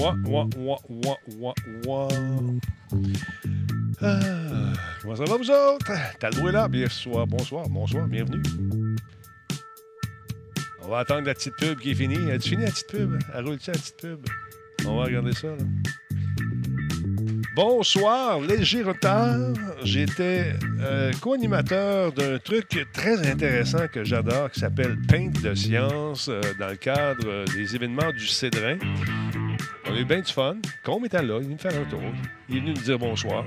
Ah, comment ça va, vous autres? Talbot est là. Bien soir, bonsoir, bonsoir, bienvenue. On va attendre la petite pub qui est finie. As-tu fini la petite pub? Elle roule-tu la petite pub? On va regarder ça, là. Bonsoir, léger retard. J'étais euh, co-animateur d'un truc très intéressant que j'adore qui s'appelle Paint de science euh, dans le cadre des événements du Cédrin. On a eu bien du fun. Combe était là, il est venu me faire un tour. Il est venu nous dire bonsoir.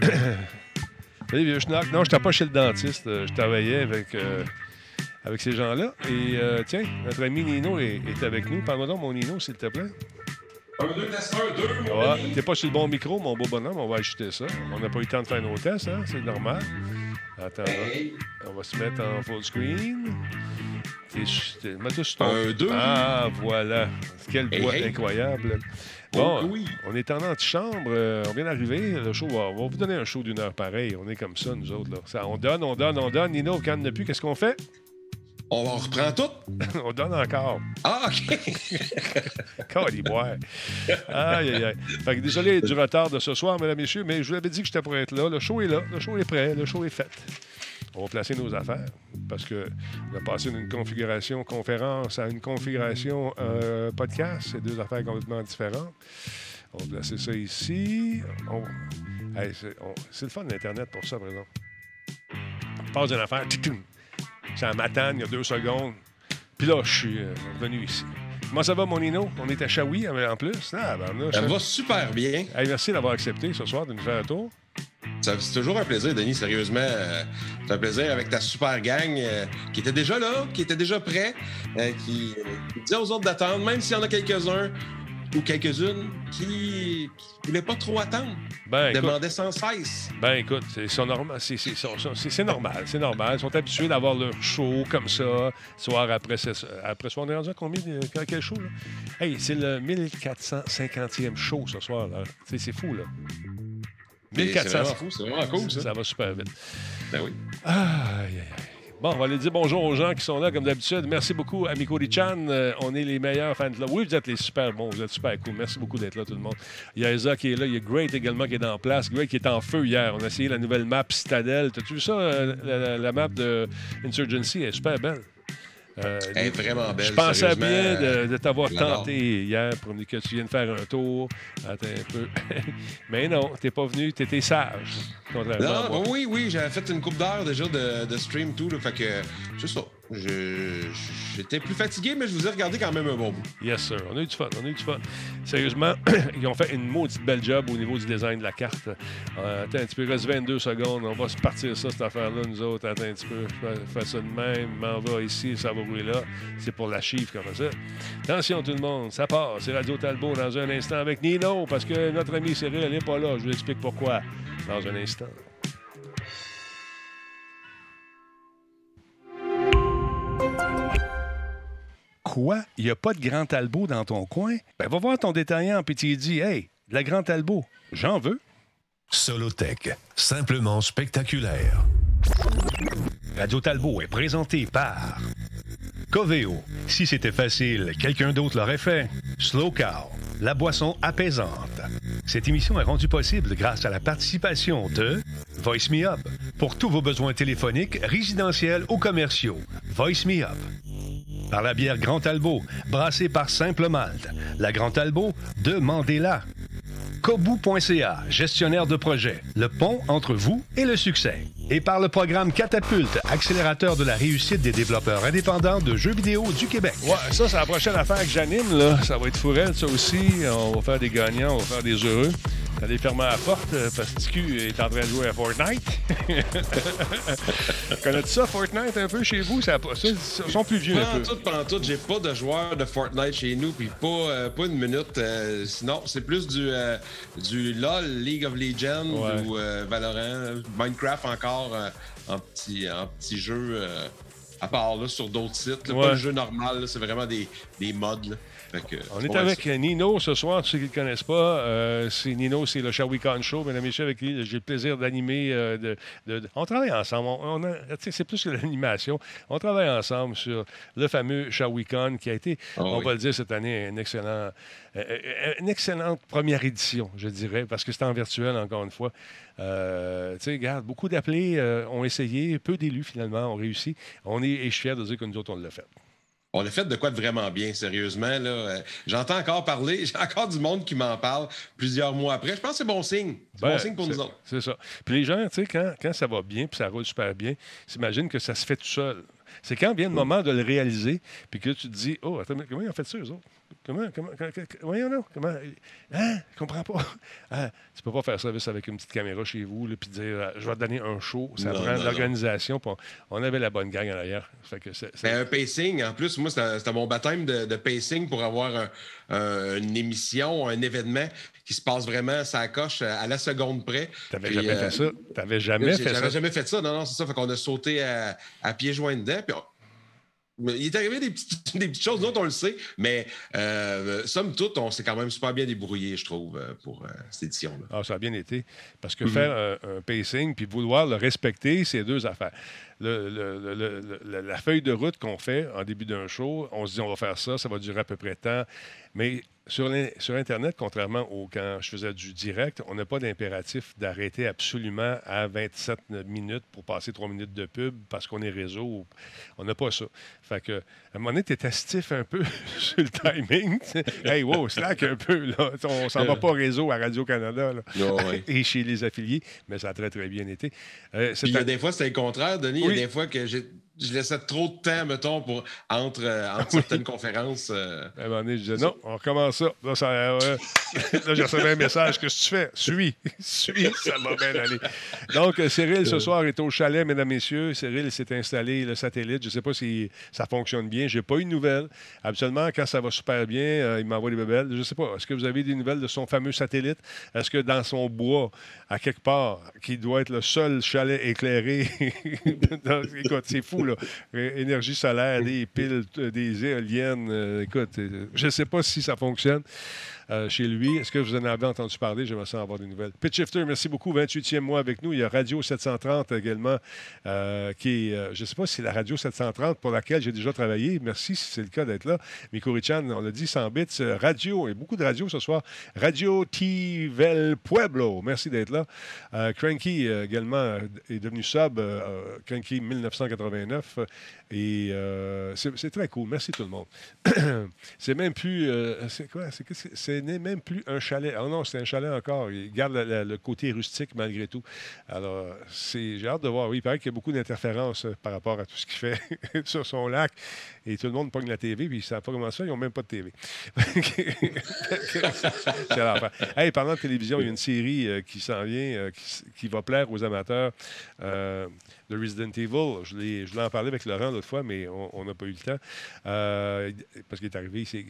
Salut, vieux schnack. Non, je n'étais pas chez le dentiste. Je travaillais avec, euh, avec ces gens-là. Et euh, tiens, notre ami Nino est, est avec nous. Parle-moi donc, mon Nino, s'il te plaît. Un, deux, test, un, deux, mon Ouais, ami. T'es pas sur le bon micro, mon beau bonhomme. On va ajuster ça. On n'a pas eu le temps de faire nos tests, hein? C'est normal. Attends, Hey. on va se mettre en full screen. Ton- Un, deux. Ah, voilà. Quelle voix hey. incroyable. Oh, Bon, oui. on est en antichambre. euh, on vient d'arriver. Le show, va- on va vous donner un show d'une heure pareil. On est comme ça, nous autres. Là. Ça, on donne, on donne, on donne. Nino, quand ne plus, qu'est-ce qu'on fait? On reprend tout? on donne encore. Ah, OK. Caliboire. Aïe, aïe, aïe. Fait que désolé du retard de ce soir, mesdames et messieurs, mais je vous avais dit que j'étais pour être là. Le show est là. Le show est prêt. Le show est fait. On va placer nos affaires parce que a passé d'une configuration conférence à une configuration euh, podcast. C'est deux affaires complètement différentes. On va placer ça ici. On- Hey, c'est on- c'est le fun d'Internet pour ça, par exemple. On passe d'une affaire. Ça m'attend il y a deux secondes. Puis là, je suis euh, revenu ici. Comment ça va, mon Nino? On est à Shawi en plus. Ah, ben, là, Ça va super bien. Hey, merci d'avoir accepté ce soir de nous faire un tour. C'est toujours un plaisir, Denis, sérieusement. euh, C'est un plaisir avec ta super gang euh, qui était déjà là, qui était déjà prêt, euh, qui, qui disait aux autres d'attendre, même s'il y en a quelques-uns ou quelques-unes qui ne voulaient pas trop attendre, Ben, écoute, demandaient sans cesse. ben, écoute c'est normal. C'est normal. C'est normal. Ils sont habitués d'avoir leur show comme ça, soir après, après soir. On est rendu à combien? de- Quel show, là? Hey, c'est le 1450e show ce soir, c'est fou, là. C'est 1400. vraiment fou, c'est vraiment cool, ça. Ça va super vite. Ben oui. Aïe, aïe, aïe. Bon, on va aller dire bonjour aux gens qui sont là, comme d'habitude. Merci beaucoup, Amico Chan. Euh, on est les meilleurs fans de là. Oui, vous êtes les super bons, vous êtes super cool. Merci beaucoup d'être là, tout le monde. Il y a Eza qui est là, il y a Great également qui est en place. Great qui est en feu hier. On a essayé la nouvelle map Citadel. T'as-tu vu ça, euh, la, la- la map de Insurgency? Elle est super belle. Euh, Elle est vraiment belle. je pensais bien de, de t'avoir tenté hier pour me dire que tu viennes faire un tour. Attends un peu. Mais non, t'es pas venu, t'étais sage. Contrairement à moi. Non, oui, oui, j'avais fait une coupe d'heures déjà de, de stream tout, là, fait que c'est ça. J'étais plus fatigué, mais je vous ai regardé quand même un bon bout. Yes, sir. On a eu du fun. On a eu du fun. Sérieusement, ils ont fait une maudite belle job au niveau du design de la carte. Euh, attends un petit peu, il reste 22 secondes. On va se partir ça, cette affaire-là, nous autres. Attends un petit peu. Fais- fais ça de même. M'en va ici, ça va rouler là. C'est pour la chiffre comme ça. Attention, tout le monde. Ça part. C'est Radio Talbot dans un instant avec Nino, parce que notre ami Cyril n'est pas là. Je vous explique pourquoi dans un instant. Quoi? Il n'y a pas de Grand Talbot dans ton coin? Ben, va voir ton détaillant, puis tu lui dis, hey, de la Grand Talbot, j'en veux. Solotech, simplement spectaculaire. Radio Talbot est présenté par Coveo. Si c'était facile, quelqu'un d'autre l'aurait fait. Slow Cow, la boisson apaisante. Cette émission est rendue possible grâce à la participation de Voice Me Up. Pour tous vos besoins téléphoniques, résidentiels ou commerciaux, Voice Me Up. Par la bière Grand Talbot, brassée par Simple Malte. La Grand Talbot, demandez-la. Kobu.ca, gestionnaire de projet, le pont entre vous et le succès. Et par le programme Catapulte, accélérateur de la réussite des développeurs indépendants de jeux vidéo du Québec. Ouais, ça, c'est la prochaine affaire que j'anime, là. Ça va être fourrel, ça aussi. On va faire des gagnants, on va faire des heureux. Allez fermer la porte euh, parce que TQ est en train de jouer à Fortnite. Connais-tu ça, Fortnite, un peu chez vous? Ça, a pas- ça, ils sont plus vieux un peu. Pantoute, pantoute, j'ai pas de joueur de Fortnite chez nous, puis pas, euh, pas une minute. euh, sinon, c'est plus du, euh, du LOL, League of Legends Ouais. ou Valorant, Minecraft encore en, petit, en petit jeu. à part là, sur d'autres sites. là, Ouais. Pas le jeu normal, là, c'est vraiment des, des mods. là. Que, On est avec ça. Nino ce soir, tous ceux qui ne le connaissent pas. euh, c'est Nino, c'est le Shawicon Show, mesdames et messieurs, avec qui j'ai le plaisir d'animer. euh, de, de- de- On travaille ensemble. On, on c'est plus que l'animation. On travaille ensemble sur le fameux Shawicon qui a été, Ah on oui. va le dire cette année, un excellent, euh, euh, une excellente première édition, je dirais, parce que c'était en virtuel, encore une fois. Euh, tu sais, regarde, beaucoup d'appelés euh, ont essayé, peu d'élus finalement ont réussi. On est, et je suis fier de dire que nous autres, on l'a fait. On a fait de quoi de vraiment bien, sérieusement. Là. Euh, J'entends encore parler, j'ai encore du monde qui m'en parle plusieurs mois après. Je pense que c'est bon signe. C'est Ben, bon signe pour nous autres. C'est ça. Puis les gens, tu sais, quand, quand ça va bien, puis ça roule super bien, s'imaginent que ça se fait tout seul. C'est quand vient le moment de le réaliser, puis que tu te dis, oh, attends, mais comment ils ont fait ça, eux autres? Comment, comment, comment, voyons là, comment, hein, je comprends pas. Ah, tu peux pas faire ça juste avec une petite caméra chez vous, puis dire, euh, je vais te donner un show, ça Non, prend de l'organisation, on, on avait la bonne gang en arrière. Fait que un pacing, en plus, moi, c'était mon baptême de, de pacing pour avoir un- un- une émission, un événement qui se passe vraiment ça coche à la seconde près. T'avais jamais euh, fait ça? T'avais jamais fait J'avais ça? jamais fait ça. Non, non, c'est ça. Fait qu'on a sauté à, à pieds joints dedans. Puis on- Mais Il est arrivé des petites, des petites choses, d'autres, on le sait, mais euh, somme toute, on s'est quand même super bien débrouillé, je trouve, euh, pour euh, cette édition-là. Ah, ça a bien été. Parce que Mhm. faire un, un pacing puis vouloir le respecter, c'est deux affaires. Le- le- le- la feuille de route qu'on fait en début d'un show, on se dit on va faire ça, ça va durer à peu près tant. Mais sur, sur Internet, contrairement au quand je faisais du direct, on n'a pas d'impératif d'arrêter absolument à 27 minutes pour passer 3 minutes de pub parce qu'on est réseau. On n'a pas ça. Fait que, à un moment donné, tu stiff un peu sur le timing. hey, wow, slack un peu. Là. On s'en va pas réseau à Radio-Canada. ouais. et chez les affiliés, mais ça a très, très bien été. Euh, c'est Puis il y a des fois, c'était le contraire, Denis. Des fois que j'ai- je laissais trop de temps, mettons, pour, entre, euh, entre certaines conférences. euh, À un moment donné, je disais non, on recommence ça. Là, ça, euh, là j'ai reçu un message. Qu'est-ce que tu fais? Suis. Suis, ça va bien aller. Donc, Cyril, ce soir, est au chalet, mesdames, messieurs. Cyril s'est installé le satellite. Je ne sais pas si ça fonctionne bien. Je n'ai pas eu de nouvelles. Habituellement, quand ça va super bien, euh, il m'envoie des bébelles. Je ne sais pas. Est-ce que vous avez des nouvelles de son fameux satellite? Est-ce que dans son bois, à quelque part, qui doit être le seul chalet éclairé, écoute, c'est fou, É- Énergie solaire, des piles, euh, des éoliennes. euh, écoute, euh, je ne sais pas si ça fonctionne euh, chez lui. Est-ce que vous en avez entendu parler? J'aimerais ça avoir des nouvelles. Pitch Shifter, merci beaucoup. 28e mois avec nous. Il y a Radio 730 également, euh, qui euh, je ne sais pas si c'est la Radio 730 pour laquelle j'ai déjà travaillé. Merci si c'est le cas d'être là. Miko Richan, on l'a dit, 100 bits. Radio, et beaucoup de radio ce soir. Radio Tivel Pueblo, merci d'être là. Cranky également est devenu sub. Cranky 1989. euh, et c'est très cool. Merci tout le monde. c'est même plus. c'est quoi? C'est- N'est même plus un chalet. Ah non, c'est un chalet encore. Il garde le côté rustique malgré tout. Alors, c'est, j'ai hâte de voir. Oui, il paraît qu'il y a beaucoup d'interférences euh, par rapport à tout ce qu'il fait sur son lac. Et tout le monde pogne la TV, puis ils ne savent pas comment ça. Ils n'ont même pas de TV. c'est l'enfer. Hey, parlant de télévision, il y a une série euh, qui s'en vient, euh, qui, va plaire aux amateurs euh, de Resident Evil. Je, l'ai- je voulais en parler avec Laurent l'autre fois, mais on n'a pas eu le temps. Parce qu'il est arrivé. c'est-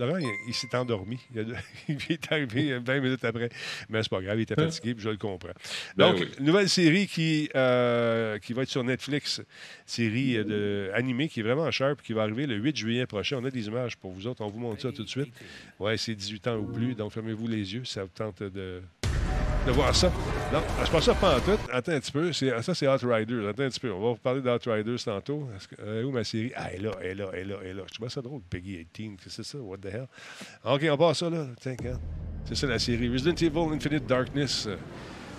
Laurent, il, il s'est endormi. Il, est arrivé 20 minutes après. Mais c'est pas grave, il était fatigué, puis je le comprends. Ben Donc, oui. nouvelle série qui, euh, qui va être sur Netflix, série euh, de, animée qui est vraiment sharp, qui va arriver le 8 juillet prochain. On a des images pour vous autres, on vous montre ça tout de suite. Ouais, c'est 18 ans ou plus, donc fermez-vous les yeux ça vous tente de, de voir ça. Non, je pense pas en tout. Attends un petit peu. Ça, c'est Outriders. Attends un petit peu. On va vous parler d'Outriders tantôt. Que- euh, où ma série? Ah, elle est là, elle est là, elle est là, elle est là. Je trouve ça drôle, Peggy 18. Qu'est-ce que c'est ça? What the hell? OK, on passe ça, là. Tiens. C'est ça, la série. Resident Evil Infinite Darkness.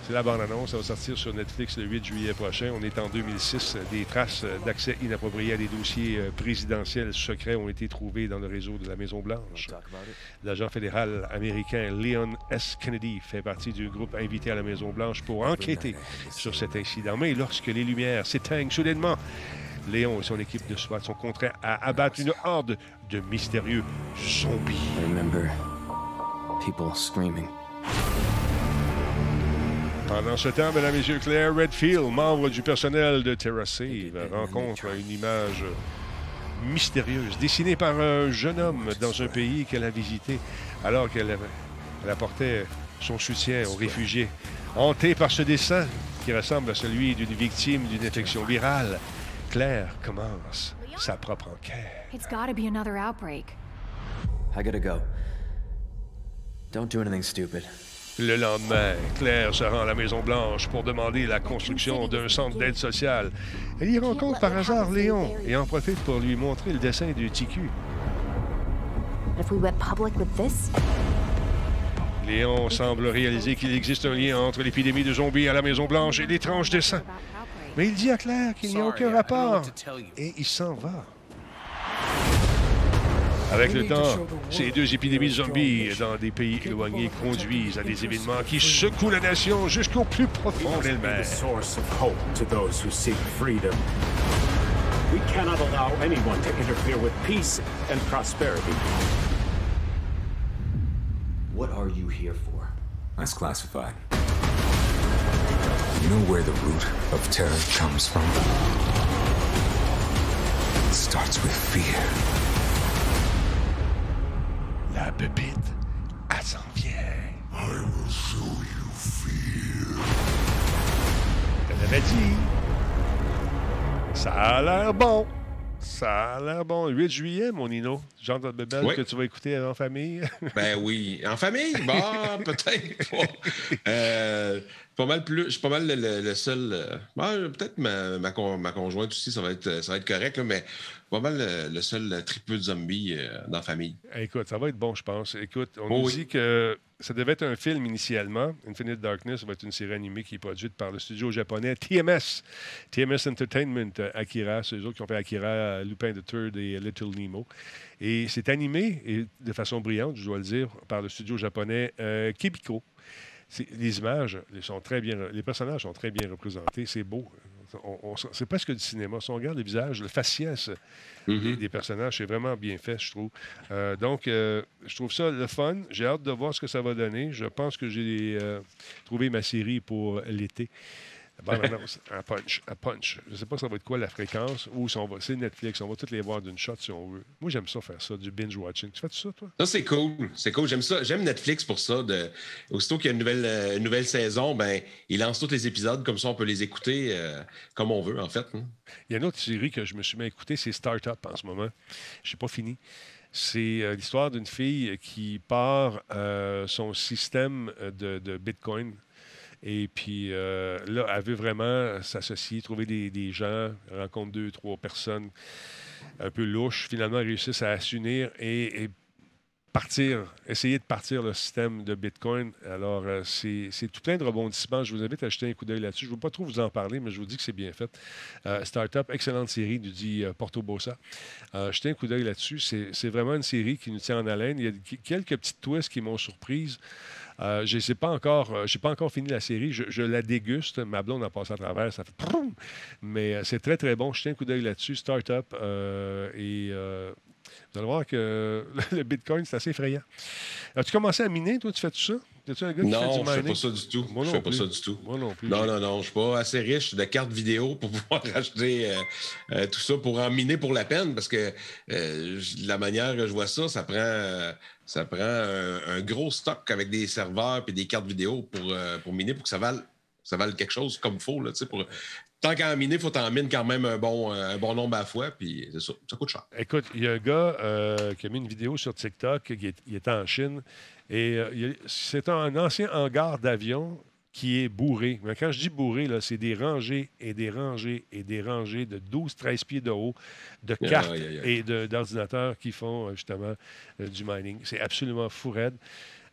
C'est la bande-annonce. Ça va sortir sur Netflix le 8 juillet prochain. On est en 2006. Des traces d'accès inapproprié à des dossiers euh, présidentiels secrets ont été trouvées dans le réseau de la Maison-Blanche. L'agent fédéral américain Leon S. Kennedy fait partie du groupe invité à la Maison-Blanche pour enquêter sur cet incident. Mais lorsque les lumières s'éteignent soudainement, Léon et son équipe de SWAT sont contraints à abattre une horde de mystérieux zombies. I remember people screaming. Pendant ce temps, mesdames et messieurs, Claire Redfield, membre du personnel de TerraSave, rencontre une image mystérieuse dessinée par un jeune homme dans un pays qu'elle a visité alors qu'elle apportait son soutien aux réfugiés. Hantée par ce dessin qui ressemble à celui d'une victime d'une infection virale, Claire commence sa propre enquête. It's gotta be another outbreak. I gotta go. Don't do anything stupid. Le lendemain, Claire se rend à la Maison-Blanche pour demander la construction d'un centre d'aide sociale. Elle y rencontre par hasard Léon et en profite pour lui montrer le dessin du TQ. Léon semble réaliser qu'il existe un lien entre l'épidémie de zombies à la Maison-Blanche et l'étrange dessin. Mais il dit à Claire qu'il n'y a aucun rapport. Et il s'en va. Avec le temps, ces deux épidémies de zombies dans des pays éloignés conduisent à des événements qui secouent la nation jusqu'au plus profond d'elle-même. the source of hope to those who seek freedom. We cannot allow anyone to interfere with peace and prosperity. What are you here for? That's classified. You know where the root of terror comes from? It starts with fear. La pépite, elle s'en vient. Je te l'avais dit. Ça a l'air bon. Ça a l'air bon. 8 juillet, mon Nino. Genre de bébelle Oui. que tu vas écouter en famille. Ben oui. En famille? Bah, peut-être pas. Euh, pas mal plus. Je suis pas mal le, le- le seul. euh, ben, peut-être ma, ma, con- ma conjointe aussi, ça va être, ça va être correct, là, mais pas mal le, le seul tripeux de zombies euh, dans la famille. Écoute, ça va être bon, je pense. Écoute, on Oh nous oui. dit que ça devait être un film initialement. Infinite Darkness va être une série animée qui est produite par le studio japonais TMS. TMS Entertainment, euh, Akira, c'est eux autres qui ont fait Akira, euh, Lupin the Third et Little Nemo. Et c'est animé, et de façon brillante, je dois le dire, par le studio japonais euh, Kibiko. Les images sont très bien, les personnages sont très bien représentés, c'est beau. C'est presque du cinéma. Si on regarde les visages, le faciès des, des personnages, c'est vraiment bien fait, je trouve. Euh, donc, euh, je trouve ça le fun. J'ai hâte de voir ce que ça va donner. Je pense que j'ai euh, trouvé ma série pour l'été. À punch, à punch. Je ne sais pas ça va être quoi la fréquence ou si on va. C'est Netflix, on va toutes les voir d'une shot si on veut. Moi, j'aime ça faire ça, du binge-watching. Tu fais ça, toi? Ça, c'est cool. C'est cool. J'aime ça. J'aime Netflix pour ça. De... Aussitôt qu'il y a une nouvelle, euh, une nouvelle saison, ben, il lance tous les épisodes. Comme ça, on peut les écouter euh, comme on veut, en fait. hein. Il y a une autre série que je me suis mis à écouter, c'est Startup en ce moment. Je n'ai pas fini. C'est euh, l'histoire d'une fille qui part son système de, de Bitcoin. Et puis euh, là, elle veut vraiment s'associer, trouver des, gens, rencontre deux, trois personnes un peu louches. Finalement, réussissent à s'unir et, et partir, essayer de partir le système de Bitcoin. Alors, euh, c'est tout plein de rebondissements. Je vous invite à jeter un coup d'œil là-dessus. Je ne veux pas trop vous en parler, mais je vous dis que c'est bien fait. Euh, Startup, excellente série, nous dit Porto Bossa. Jetez un coup d'œil là-dessus. C'est vraiment une série qui nous tient en haleine. Il y a quelques petites twists qui m'ont surprise. Euh, je n'ai pas encore, euh, pas encore fini la série. Je, je la déguste. Ma blonde a passé à travers. Ça fait proum! Mais euh, c'est très, très bon. Jetez un coup d'œil là-dessus. Startup. et vous allez voir que le Bitcoin, c'est assez effrayant. As-tu commencé à miner, toi? Tu fais tout ça? Es-tu un gars qui fait Non, du je fais pas ça du tout. Moi je non fais pas ça du tout. Moi non plus. Non, non, non. Je suis pas assez riche de cartes vidéo pour pouvoir acheter euh, euh, tout ça pour en miner pour la peine parce que euh, la manière que je vois ça, ça prend, euh, ça prend un, un gros stock avec des serveurs et des cartes vidéo pour, pour miner pour que ça vale, ça vale quelque chose comme il faut. Là, tu sais, pour... Tant qu'à en miner, il faut en miner quand même un bon, euh, un bon nombre à la fois. Puis c'est ça, ça coûte cher. Écoute, il y a un gars euh, qui a mis une vidéo sur TikTok, qui est- il était en Chine, et euh, il c'est un ancien hangar d'avion qui est bourré. Mais quand je dis bourré, là, c'est des rangées et des rangées et des rangées de 12-13 pieds de haut de cartes et d'ordinateurs qui font justement euh, du mining. C'est absolument fou raide.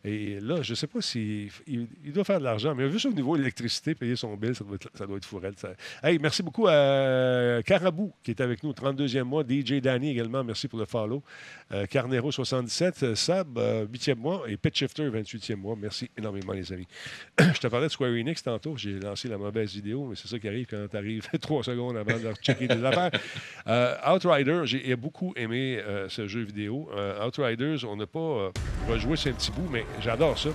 Et là, je ne sais pas s'il il, doit faire de l'argent, mais juste au niveau de l'électricité, payer son bill, ça doit être, ça Hey, merci beaucoup à Carabou qui est avec nous, 32e mois. DJ Danny également, merci pour le follow. Euh, Carnero 77, euh, Sab euh, 8e mois et Pit Shifter 28e mois. Merci énormément, les amis. Je te parlais de Square Enix tantôt. J'ai lancé la mauvaise vidéo, mais c'est ça qui arrive quand tu arrives trois secondes avant de checker des affaires. Euh, Outrider, j'ai beaucoup aimé euh, ce jeu vidéo. Euh, Outriders, on n'a pas euh, rejoué un petit bout, mais j'adore ça.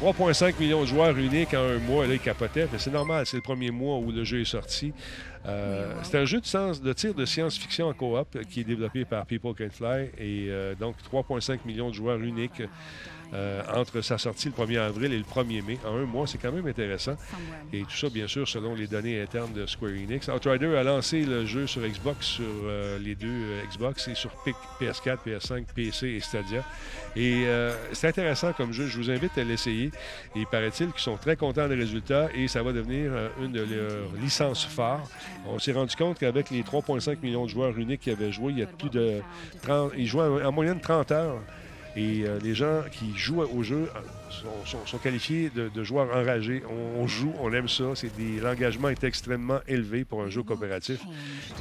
3,5 millions de joueurs uniques en un mois, là, ils capotaient. Mais c'est normal, c'est le premier mois où le jeu est sorti. Euh, c'est un jeu de, tir de science-fiction en coop euh, qui est développé par People Can Fly et euh, donc 3,5 millions de joueurs uniques euh, entre sa sortie le 1er avril et le 1er mai. En un mois, c'est quand même intéressant. Et tout ça, bien sûr, selon les données internes de Square Enix. Outrider a lancé le jeu sur Xbox, sur euh, les deux euh, Xbox, et sur P- PS4, PS5, PC et Stadia. Et euh, c'est intéressant comme jeu. Je vous invite à l'essayer. Et il paraît-il qu'ils sont très contents des résultats et ça va devenir une de leurs licences phares. On s'est rendu compte qu'avec les 3,5 millions de joueurs uniques qui avaient joué, il y a plus de 30, ils jouaient en en moyenne 30 heures. Et euh, les gens qui jouent au jeu euh, sont, sont- sont qualifiés de, de joueurs enragés. On, on joue, on aime ça. C'est des- L'engagement est extrêmement élevé pour un jeu coopératif.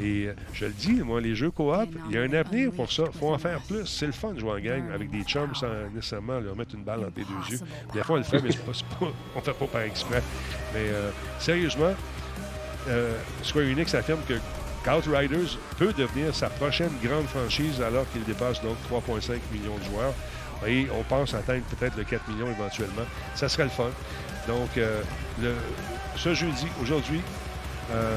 Et euh, je le dis, moi, les jeux coop, il y a un avenir pour ça. Il faut en faire plus. C'est le fun de jouer en gang avec des chums sans nécessairement leur mettre une balle entre les deux yeux. Des fois, on le fait, mais c'est pas, c'est pas- on ne fait pas par exprès. Mais euh, sérieusement, Square Enix affirme que Outriders peut devenir sa prochaine grande franchise alors qu'il dépasse donc 3,5 millions de joueurs. Et on pense atteindre peut-être le 4 millions éventuellement. Ça serait le fun. Donc, euh, le- ce jeudi, aujourd'hui, euh,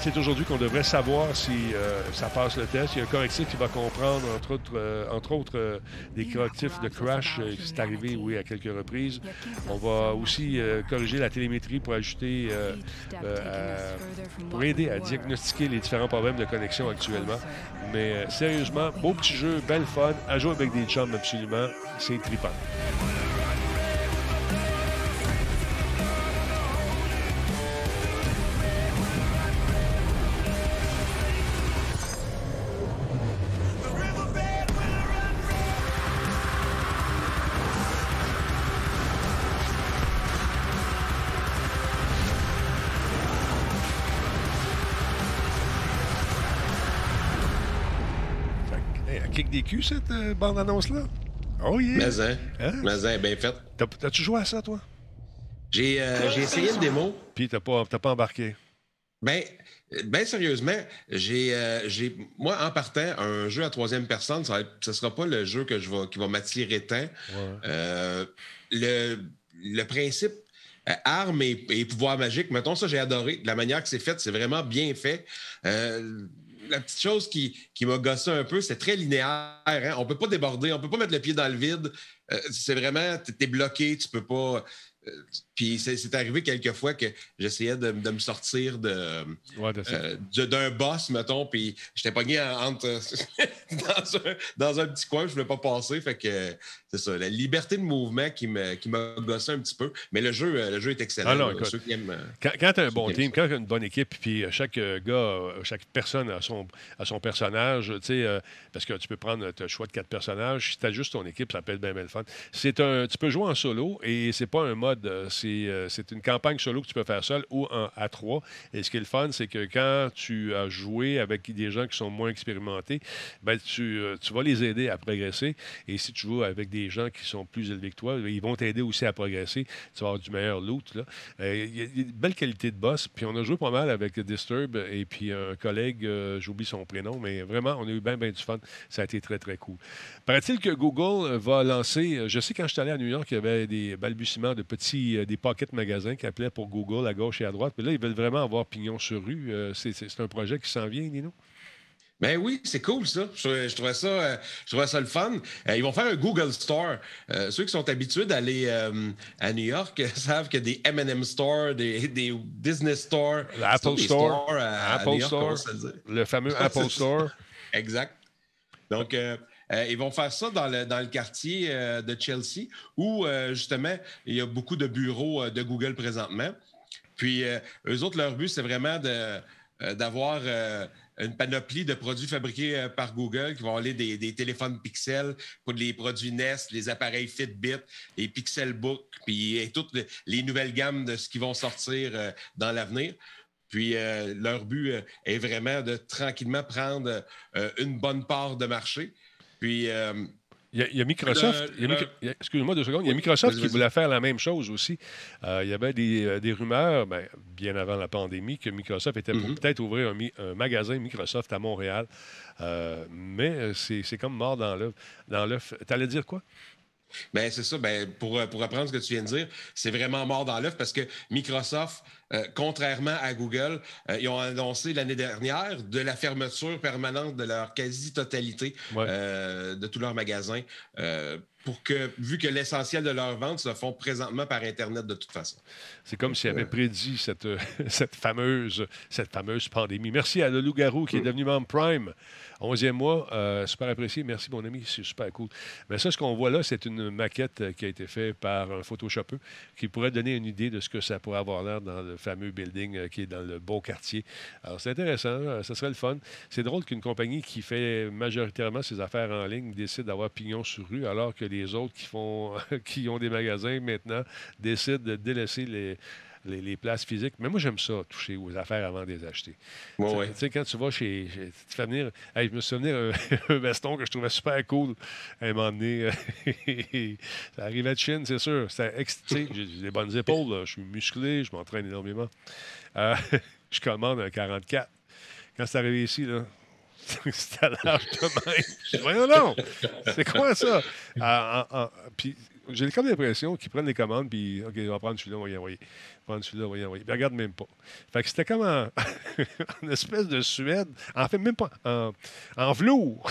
c'est aujourd'hui qu'on devrait savoir si euh, ça passe le test. Il y a un correctif qui va comprendre, entre autres, euh, entre autres euh, des correctifs de crash. euh, c'est arrivé, oui, à quelques reprises. On va aussi corriger la télémétrie pour ajouter, pour aider à diagnostiquer les différents problèmes de connexion actuellement. Mais sérieusement, beau petit jeu, belle fun, à jouer avec des chums absolument, c'est trippant. Cette euh, bande-annonce-là? Oh yeah! Mais hein, Hein? mais hein, bien fait. T'as- T'as-tu joué à ça, toi? J'ai euh, j'ai essayé le démo. Puis t'as pas, t'as pas embarqué. Ben, ben sérieusement, j'ai, euh, j'ai, moi, en partant, un jeu à troisième personne, ça ne sera pas le jeu que je vais, qui va m'attirer tant. Euh, le, le principe euh, armes et, et pouvoirs magiques, mettons ça, j'ai adoré. La manière que c'est fait, c'est vraiment bien fait. La petite chose qui, qui m'a gossé un peu, c'est très linéaire. Hein? On peut pas déborder, on peut pas mettre le pied dans le vide. Euh, c'est vraiment, tu es bloqué, tu peux pas. euh, Puis c'est arrivé quelques fois que j'essayais de, de me sortir de, Ouais, euh, de- d'un boss, mettons, puis j'étais pogné en- entre, dans, un, dans un petit coin, je voulais pas passer. Fait que c'est ça, la liberté de mouvement qui me- qui m'a gossé un petit peu. Mais le jeu, euh, le jeu est excellent. Ah non, là. écoute. Ceux qui aiment, euh, Quand, quand tu as un bon team, quand tu as une bonne équipe, puis euh, chaque gars, chaque personne a son, a son personnage, tu sais, euh, parce que tu peux prendre le choix de quatre personnages. Si tu as juste ton équipe, ça peut être bien, bien le fun. C'est un, tu peux jouer en solo et c'est pas un mode, c'est une campagne solo que tu peux faire seul ou en, à trois. Et ce qui est le fun, c'est que quand tu as joué avec des gens qui sont moins expérimentés, ben, tu, tu vas les aider à progresser. Et si tu joues avec des gens qui sont plus élevés que toi, ils vont t'aider aussi à progresser. Tu vas avoir du meilleur loot. Euh, Il y a une belle qualité de boss. Puis on a joué pas mal avec Disturb et puis un collègue, euh, j'oublie son prénom, mais vraiment, on a eu bien, bien du fun. Ça a été très, très cool. Paraît-il que Google euh, va lancer, je sais quand je suis allé à New York, il y avait des balbutiements de petits, des pocket magasins qui appelaient pour Google à gauche et à droite. Mais là, ils veulent vraiment avoir pignon sur rue. C'est un projet qui s'en vient, Nino? Ben oui, c'est cool ça. Je, je trouvais ça, euh, je trouvais ça le fun. Euh, ils vont faire un Google Store. Euh, ceux qui sont habitués d'aller à New York savent qu'il y a des M&M Store, des, des Disney Store, des Store, à, Apple York, Store. le fameux Apple. Store. Exact. Donc, euh, ils vont faire ça dans le, dans le quartier euh, de Chelsea, où euh, justement, il y a beaucoup de bureaux de Google présentement. Puis, eux autres, leur but, c'est vraiment d'avoir une panoplie de produits fabriqués euh, par Google qui vont aller des, téléphones Pixel pour les produits Nest, les appareils Fitbit, les Pixelbook, puis et toutes les, les nouvelles gammes de ce qui vont sortir euh, dans l'avenir. Puis euh, leur but euh, est vraiment de tranquillement prendre euh, une bonne part de marché. Puis euh, Il y, a, il y a Microsoft. Le- Excuse-moi deux secondes. Il y a Microsoft qui voulait faire la même chose aussi. Euh, il y avait des, euh, des rumeurs, ben, bien avant la pandémie, que Microsoft était pour Mhm. peut-être ouvrir un, magasin Microsoft à Montréal. Euh, mais c'est comme mort dans l'œuf. Dans l'œuf. T'allais dire quoi? Ben, c'est ça. Ben, pour, pour reprendre ce que tu viens de dire, c'est vraiment mort dans l'œuf parce que Microsoft euh, contrairement à Google, euh, ils ont annoncé l'année dernière de la fermeture permanente de leur quasi-totalité Ouais. euh, de tous leurs magasins. Euh, pour que, vu que l'essentiel de leurs ventes se font présentement par Internet de toute façon. C'est comme s'il avait prédit cette, euh, cette, fameuse, cette fameuse pandémie. Merci à le loup-garou qui est devenu membre Prime. 11e mois, euh, super apprécié. Merci, mon ami, c'est super cool. Mais ça, ce qu'on voit là, c'est une maquette euh, qui a été faite par un photoshopper qui pourrait donner une idée de ce que ça pourrait avoir l'air dans le fameux building euh, qui est dans le beau quartier. Alors, c'est intéressant, euh, ça serait le fun. C'est drôle qu'une compagnie qui fait majoritairement ses affaires en ligne décide d'avoir pignon sur rue, alors que les autres qui, font, qui ont des magasins maintenant décident de délaisser les, les, les places physiques. Mais moi, j'aime ça, toucher aux affaires avant de les acheter. Ouais, Tu sais- ouais. Tu sais, quand tu vas chez. chez- tu te fais venir. Hey, je me fait venir un, veston que je trouvais super cool à un moment donné. ça arrivait de Chine, c'est sûr. J'ai j'ai des bonnes épaules, là. je suis musclé, je m'entraîne énormément. Euh, je commande un 44. Quand c'est arrivé ici, là. C'était l'âge de même. Donc, c'est quoi ça? Ah. Puis j'ai comme l'impression qu'ils prennent les commandes, puis OK, on va prendre celui-là, on va y envoyer. Prendre celui-là, on va y envoyer. Puis regarde même pas. Fait que c'était comme en, en espèce de Suède. En fait, même pas en, en velours. en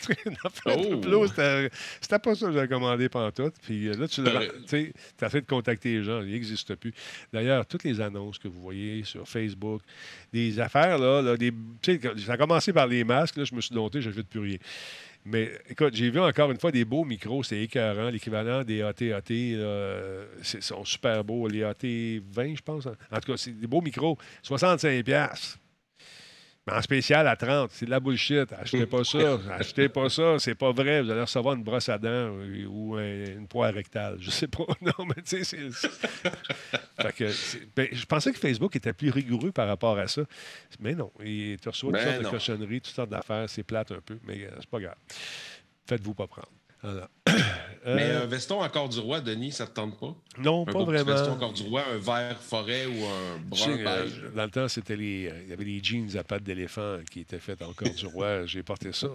fait, le Oh! velours, c'était pas ça que j'avais commandé pantoute. Puis euh, là, tu Euh. as fait de contacter les gens. Il n'existe plus. D'ailleurs, toutes les annonces que vous voyez sur Facebook, des affaires, là, là, des, ça a commencé par les masques. Là, je me suis dompté, je ne fais plus rien. Mais écoute, j'ai vu encore une fois des beaux micros, c'est écœurant. L'équivalent des AT-AT, c'est- sont super beaux. Les AT20, je pense. En tout cas, c'est des beaux micros. 65$. Mais en spécial à 30, c'est de la bullshit. Achetez pas ça. Achetez pas ça. C'est pas vrai. Vous allez recevoir une brosse à dents euh, ou un- une poire rectale. Je sais pas. Non, mais tu sais, ben, je pensais que Facebook était plus rigoureux par rapport à ça. Mais non. Et tu reçois toutes Ben sortes de cochonneries, toutes sortes d'affaires. C'est plate un peu, mais euh, c'est pas grave. Faites-vous pas prendre. Mais Euh, un veston encore du roi, Denis, ça te tente pas? non, Un pas beau petit veston vraiment. encore du roi, un vert forêt ou un brun euh, beige? dans le temps, c'était les, euh, il y avait les jeans à pattes d'éléphant qui étaient faits en corde du roi. J'ai porté ça.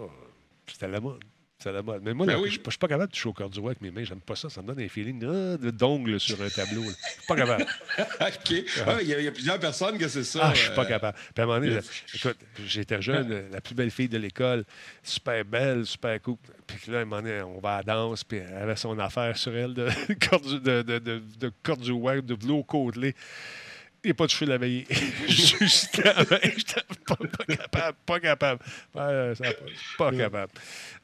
C'était à la mode. C'était à la mode. Mais moi, Ben là, oui. je je suis pas capable de toucher au corde du avec mes mains. J'aime pas ça. Ça me donne un feeling de- de- d'ongle sur un tableau. Je suis pas capable. OK. Ah, Il y, a- il y a plusieurs personnes que c'est ça. Ah, je suis pas euh, capable. Puis à un moment donné, écoute, j'étais jeune, la plus belle fille de l'école, super belle, super cool. Puis là, à un moment donné, on va à la danse, puis elle avait son affaire sur elle de de, de, de, de roi, de velours côtelé. Et pas touché la veillée. Juste la veille, j'étais pas, pas capable, pas capable. Ouais, ça a pas, pas capable.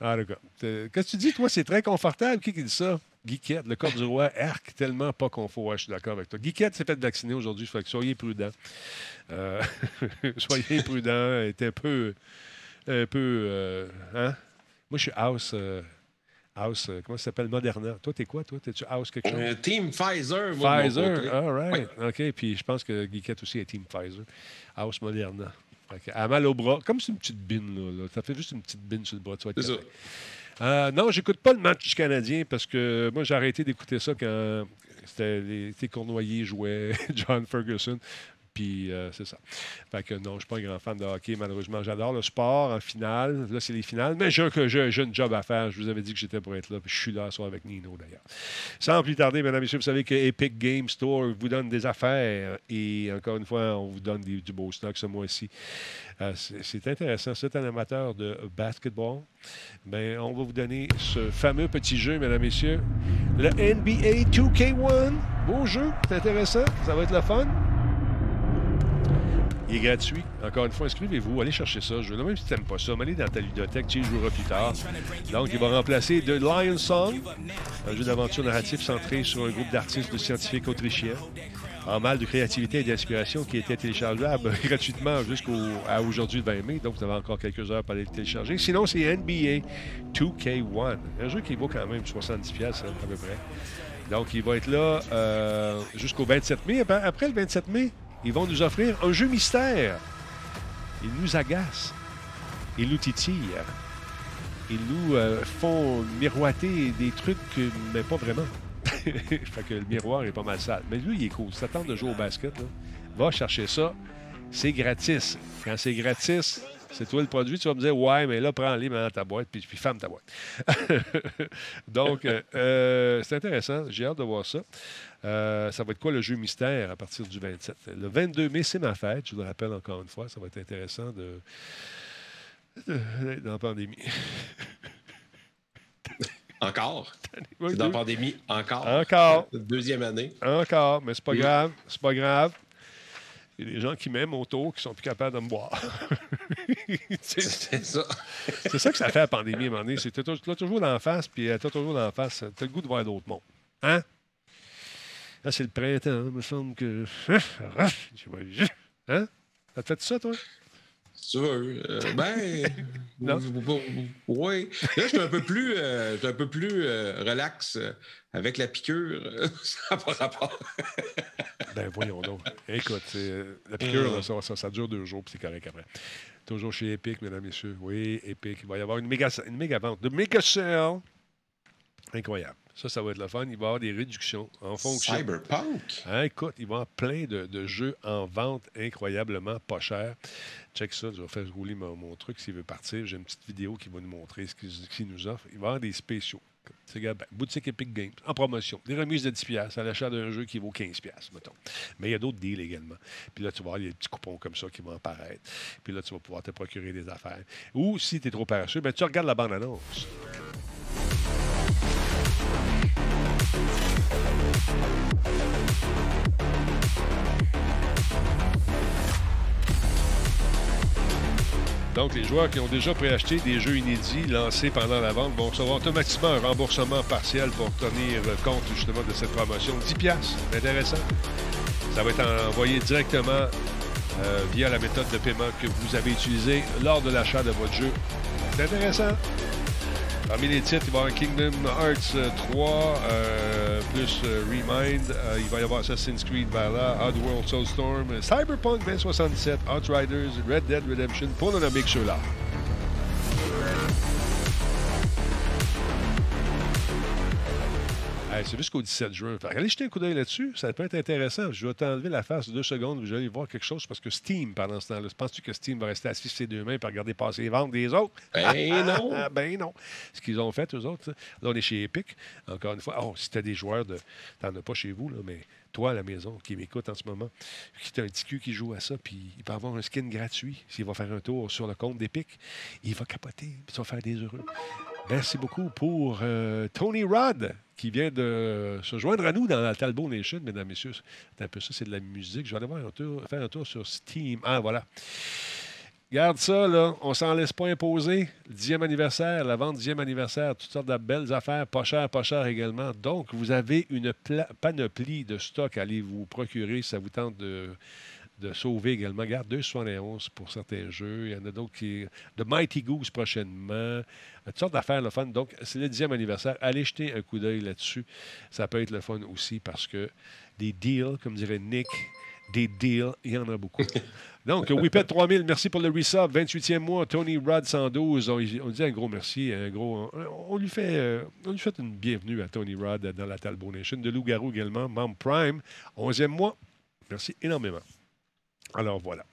En tout euh, que tu dis, toi, c'est très confortable. Qui qui dit ça? Guiquette, le corps du roi, arc, tellement pas confort. Je suis d'accord avec toi. Guiquette s'est fait vacciner aujourd'hui, soyez prudents. Euh, soyez prudents, est un peu. Un peu. euh, hein? Moi, je suis House. euh, House, euh, comment ça s'appelle? Moderna. Toi, t'es quoi, toi? T'es-tu House quelque chose? euh, Team Pfizer, moi. Pfizer, all right. OK, puis je pense que Guiquette aussi est Team Pfizer. House Moderna. Elle a mal au bras, comme c'est une petite bine. Là, là. Ça fait juste une petite bine sur le bras. Tu être C'est. Euh, non, j'écoute pas le match du Canadien parce que moi, j'ai arrêté d'écouter ça quand c'était les les Cournoyer jouaient John Ferguson. Puis euh, c'est ça. Fait que non, je suis pas un grand fan de hockey, malheureusement. J'adore le sport en finale. Là, c'est les finales. Mais j'ai un, job à faire. Je vous avais dit que j'étais pour être là. Je suis là ce soir avec Nino, d'ailleurs. Sans plus tarder, mesdames et messieurs, vous savez que Epic Game Store vous donne des affaires. Et encore une fois, on vous donne du beau stock ce mois-ci. Euh, c'est intéressant. C'est un amateur de basketball. Ben, on va vous donner ce fameux petit jeu, mesdames et messieurs. Le NBA 2K1. Beau jeu. C'est intéressant. Ça va être le fun. Il est gratuit. Encore une fois, inscrivez-vous, allez chercher ça. Je même si tu n'aimes pas ça, mais allez dans ta ludothèque, tu y joueras plus tard. Donc, il va remplacer The Lion Song, un jeu d'aventure narratif centré sur un groupe d'artistes de scientifiques autrichiens en mal de créativité et d'inspiration qui était téléchargeable gratuitement jusqu'à aujourd'hui, le 20 mai. Donc, vous avez encore quelques heures pour aller le télécharger. Sinon, c'est NBA 2K1, un jeu qui vaut quand même 70$ piastres, à peu près. Donc, il va être là euh, jusqu'au 27 mai. Après le 27 mai, ils vont nous offrir un jeu mystère. Ils nous agacent. Ils nous titillent. Ils nous euh, font miroiter des trucs, mais pas vraiment. fait que le miroir est pas mal sale. Mais lui, il est cool. Si t'attends de jouer au basket, va chercher ça. C'est gratis. Quand c'est gratis, C'est toi le produit. Tu vas me dire, ouais, mais là, prends-les, dans ta boîte, puis, puis ferme ta boîte. Donc, euh, euh, c'est intéressant. J'ai hâte de voir ça. Euh, ça va être quoi le jeu mystère à partir du 27? Le 22 mai, c'est ma fête. Je vous le rappelle encore une fois. Ça va être intéressant de. de- dans la pandémie. Encore? C'est dans la pandémie, encore. Encore. Deuxième année. Encore, mais c'est pas Oui. grave. C'est pas grave. Il y a des gens qui m'aiment autour qui sont plus capables de me boire. c'est ça. c'est ça que ça fait la pandémie à un moment donné. C'est t'as t'as toujours d'en face, puis euh, t'as toujours d'en face. T'as le goût de voir d'autres mondes. Hein? Là, c'est le printemps. Il me semble que. Hein? T'as fait ça, toi? Si tu veux. Euh, ben. Non. Oui. Là, je suis un peu plus, euh, un peu plus euh, relax euh, avec la piqûre. ça n'a pas rapport. Ben voyons donc. Écoute, la piqûre, là, ça, ça, ça dure deux jours, puis c'est correct après. Toujours chez Epic, mesdames messieurs. Oui, Epic. Il va y avoir une méga, une méga vente. De méga sale. Incroyable. Ça, ça va être le fun. Il va y avoir des réductions en fonction. Cyberpunk? Hein, écoute, il va y avoir plein de, de jeux en vente incroyablement pas chers. Check ça, je vais faire rouler mon, mon truc s'il veut partir. J'ai une petite vidéo qui va nous montrer ce qu'il nous offre. Il va y avoir des spéciaux. Regardes, ben, boutique Epic Games, en promotion. Des remises de 10$ à l'achat d'un jeu qui vaut 15$, mettons. Mais il y a d'autres deals également. Puis là, tu vas avoir des petits coupons comme ça qui vont apparaître. Puis là, tu vas pouvoir te procurer des affaires. Ou si tu es trop paresseux, ben, tu regardes la bande-annonce. Donc, les joueurs qui ont déjà préacheté des jeux inédits lancés pendant la vente vont recevoir automatiquement un remboursement partiel pour tenir compte justement de cette promotion. 10 piastres, intéressant. Ça va être envoyé directement euh, via la méthode de paiement que vous avez utilisée lors de l'achat de votre jeu. C'est intéressant. Parmi les titres, il va y avoir Kingdom Hearts euh, 3, euh, plus euh, Remind. Euh, il va y avoir Assassin's Creed Valhalla, Oddworld Soulstorm, euh, Cyberpunk 2077, Outriders, Red Dead Redemption, pour ne ceux-là. Hey, c'est jusqu'au 17 juin. Allez jeter un coup d'œil là-dessus. Ça peut être intéressant. Je vais t'enlever la face deux secondes. Vous allez voir quelque chose parce que Steam, pendant ce temps-là, penses-tu que Steam va rester assis sur ses deux mains et regarder passer les ventes des autres? Ben non. Ah, ben non. Ce qu'ils ont fait, eux autres, ça. là, on est chez Epic. Encore une fois, oh, si tu as des joueurs de. T'en as pas chez vous, là, mais toi à la maison qui m'écoute en ce moment, qui t'as un petit cul qui joue à ça, puis il peut avoir un skin gratuit s'il va faire un tour sur le compte d'Epic. Il va capoter, puis tu vas faire des heureux. Merci beaucoup pour euh, Tony Rod, qui vient de se joindre à nous dans la Talbot Nation, mesdames, messieurs. C'est un peu ça, c'est de la musique. Je vais aller voir faire un tour sur Steam. Ah, voilà. Garde ça, là. On s'en laisse pas imposer. Dixième anniversaire, la vente dixième anniversaire, toutes sortes de belles affaires, pas cher, pas cher également. Donc, vous avez une panoplie de stock à aller vous procurer si ça vous tente de, de sauver également. Garde 2,71 pour certains jeux. Il y en a d'autres qui. De Mighty Goose prochainement. Toutes sortes d'affaires, le fun. Donc, c'est le dixième anniversaire. Allez jeter un coup d'œil là-dessus. Ça peut être le fun aussi parce que des deals, comme dirait Nick, des deals, il y en a beaucoup. Donc, Whippet 3000, merci pour le resub. 28e mois, Tony Rod 112. On, on dit un gros merci, un gros. On, on lui fait, euh, on lui fait une bienvenue à Tony Rod dans la Talbot Nation. De Loup-Garou également, membre Prime, 11e mois. Merci énormément. Alors voilà.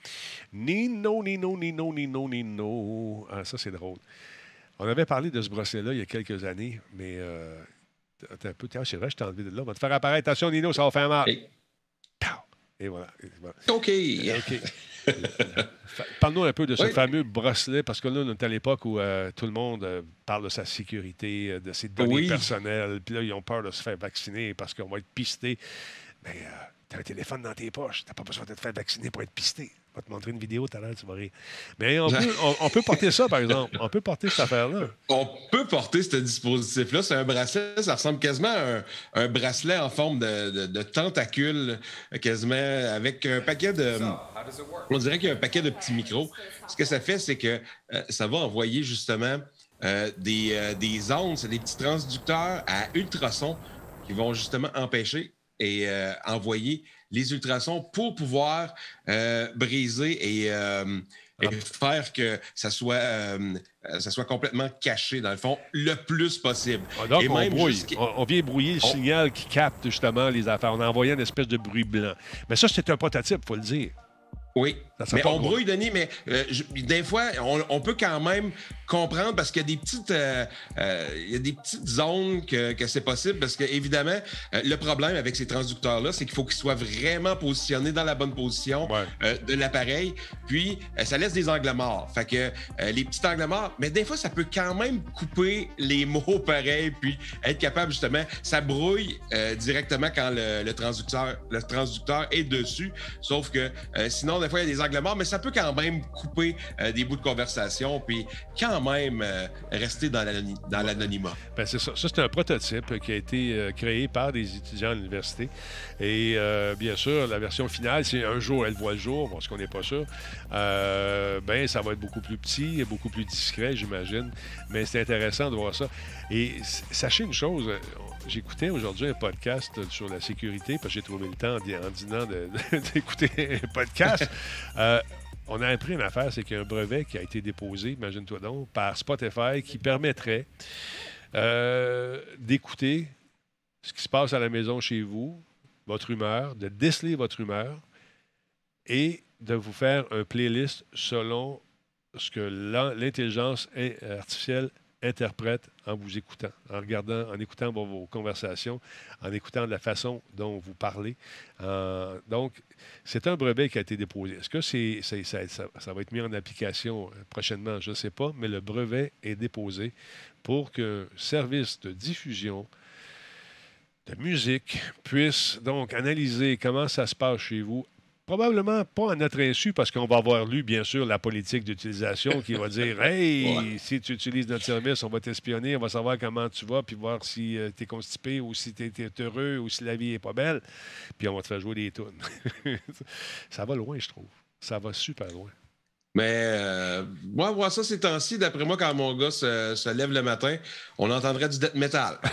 Nino, Nino, Nino, Nino, Nino. Ah, ça, c'est drôle. On avait parlé de ce bracelet-là il y a quelques années, mais. Euh, un peu. Tiens, c'est vrai, je t'ai enlevé de là. On va te faire apparaître. Attention, Nino, ça va faire mal. Et voilà. Et voilà. OK. OK. Fa- Parle-nous un peu de ce Oui. fameux bracelet, parce que là, on est à l'époque où euh, tout le monde euh, parle de sa sécurité, euh, de ses données Oui. personnelles. Puis là, ils ont peur de se faire vacciner parce qu'on va être pisté. Mais euh, t'as un téléphone dans tes poches. T'as pas besoin de te faire vacciner pour être pisté. Je vais te montrer une vidéo tout à l'heure, tu vas rire. Mais on peut, on- on peut porter ça, par exemple. On peut porter cette affaire-là. On peut porter ce dispositif-là. C'est un bracelet, ça ressemble quasiment à un, un bracelet en forme de, de- de tentacule, quasiment avec un paquet de. On dirait qu'il y a un paquet de petits micros. Ce que ça fait, c'est que euh, ça va envoyer justement euh, des, euh, des ondes, c'est des petits transducteurs à ultrasons qui vont justement empêcher et euh, envoyer les ultrasons pour pouvoir euh, briser et, euh, et faire que ça soit, ça soit complètement caché, dans le fond, le plus possible. Ah, Donc, Et on brouille. On, on vient brouiller le On- signal qui capte justement les affaires. On a envoyé une espèce de bruit blanc. Mais ça, c'est un prototype, il faut le dire. Oui. Mais on brouille, Denis, mais euh, je- des fois, on, on peut quand même comprendre parce qu'il y a des petites, euh, euh, il y a des petites zones que, que c'est possible parce que, évidemment, euh, le problème avec ces transducteurs-là, c'est qu'il faut qu'ils soient vraiment positionnés dans la bonne position Ouais. de l'appareil. Puis, ça laisse des angles morts. Fait que les petits angles morts, mais des fois, ça peut quand même couper les mots pareils, puis être capable, justement, ça brouille directement quand le, le transducteur, le transducteur est dessus. Sauf que sinon, il y a des angles morts, mais ça peut quand même couper euh, des bouts de conversation, puis quand même euh, rester dans l'anony- dans l'anonymat. Ben, c'est ça. Ça, c'est un prototype qui a été euh, créé par des étudiants à l'université. Et bien sûr, la version finale, c'est un jour, elle voit le jour, parce qu'on n'est pas sûr. Ben, ça va être beaucoup plus petit et beaucoup plus discret, j'imagine. Mais c'est intéressant de voir ça. Et sachez une chose, j'écoutais aujourd'hui un podcast sur la sécurité, parce que j'ai trouvé le temps en, dînant d'écouter un podcast. Euh, on a appris une affaire, c'est qu'il y a un brevet qui a été déposé, imagine-toi donc, par Spotify qui permettrait euh, d'écouter ce qui se passe à la maison chez vous, votre humeur, de déceler votre humeur et de vous faire un playlist selon ce que l'in- l'intelligence in- artificielle interprète en vous écoutant, en regardant, en écoutant vos, conversations, en écoutant la façon dont vous parlez. Euh, donc, c'est un brevet qui a été déposé. Est-ce que ça, va être mis en application euh, prochainement? Je ne sais pas, mais le brevet est déposé pour qu'un service de diffusion de musique puisse donc analyser comment ça se passe chez vous. Probablement pas à notre insu, parce qu'on va avoir lu, bien sûr, la politique d'utilisation qui va dire Hey, Ouais. si tu utilises notre service, on va t'espionner, on va savoir comment tu vas, puis voir si tu es constipé ou si tu es heureux ou si la vie est pas belle. Puis on va te faire jouer des tunes. ça va loin, je trouve. Ça va super loin. Mais euh, moi, voir ça ces temps-ci, d'après moi, quand mon gars se, se lève le matin, on entendrait du death metal.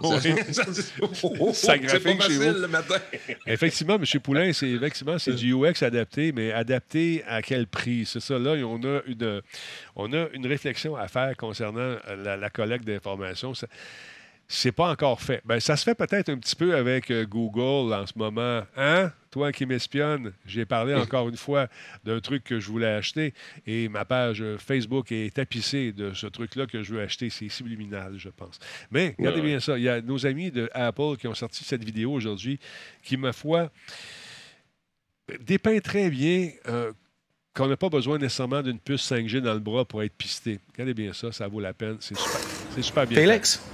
Oui. Ça, oh, Ça c'est graphique pas chez vous. le matin. Effectivement, M. Poulain, c'est effectivement c'est du UX adapté, mais adapté à quel prix? C'est ça. Là, on a une, on a une réflexion à faire concernant la, la collecte d'informations. C'est pas encore fait. Ben, ça se fait peut-être un petit peu avec euh, Google en ce moment. Hein? Toi qui m'espionnes, j'ai parlé encore une fois d'un truc que je voulais acheter et ma page euh, Facebook est tapissée de ce truc-là que je veux acheter. C'est subliminal, je pense. Mais regardez bien ça. Il y a nos amis de Apple qui ont sorti cette vidéo aujourd'hui qui, ma foi, dépeint très bien euh, qu'on n'a pas besoin nécessairement d'une puce 5G dans le bras pour être pisté. Regardez bien ça, ça vaut la peine. C'est super, c'est super bien. fait.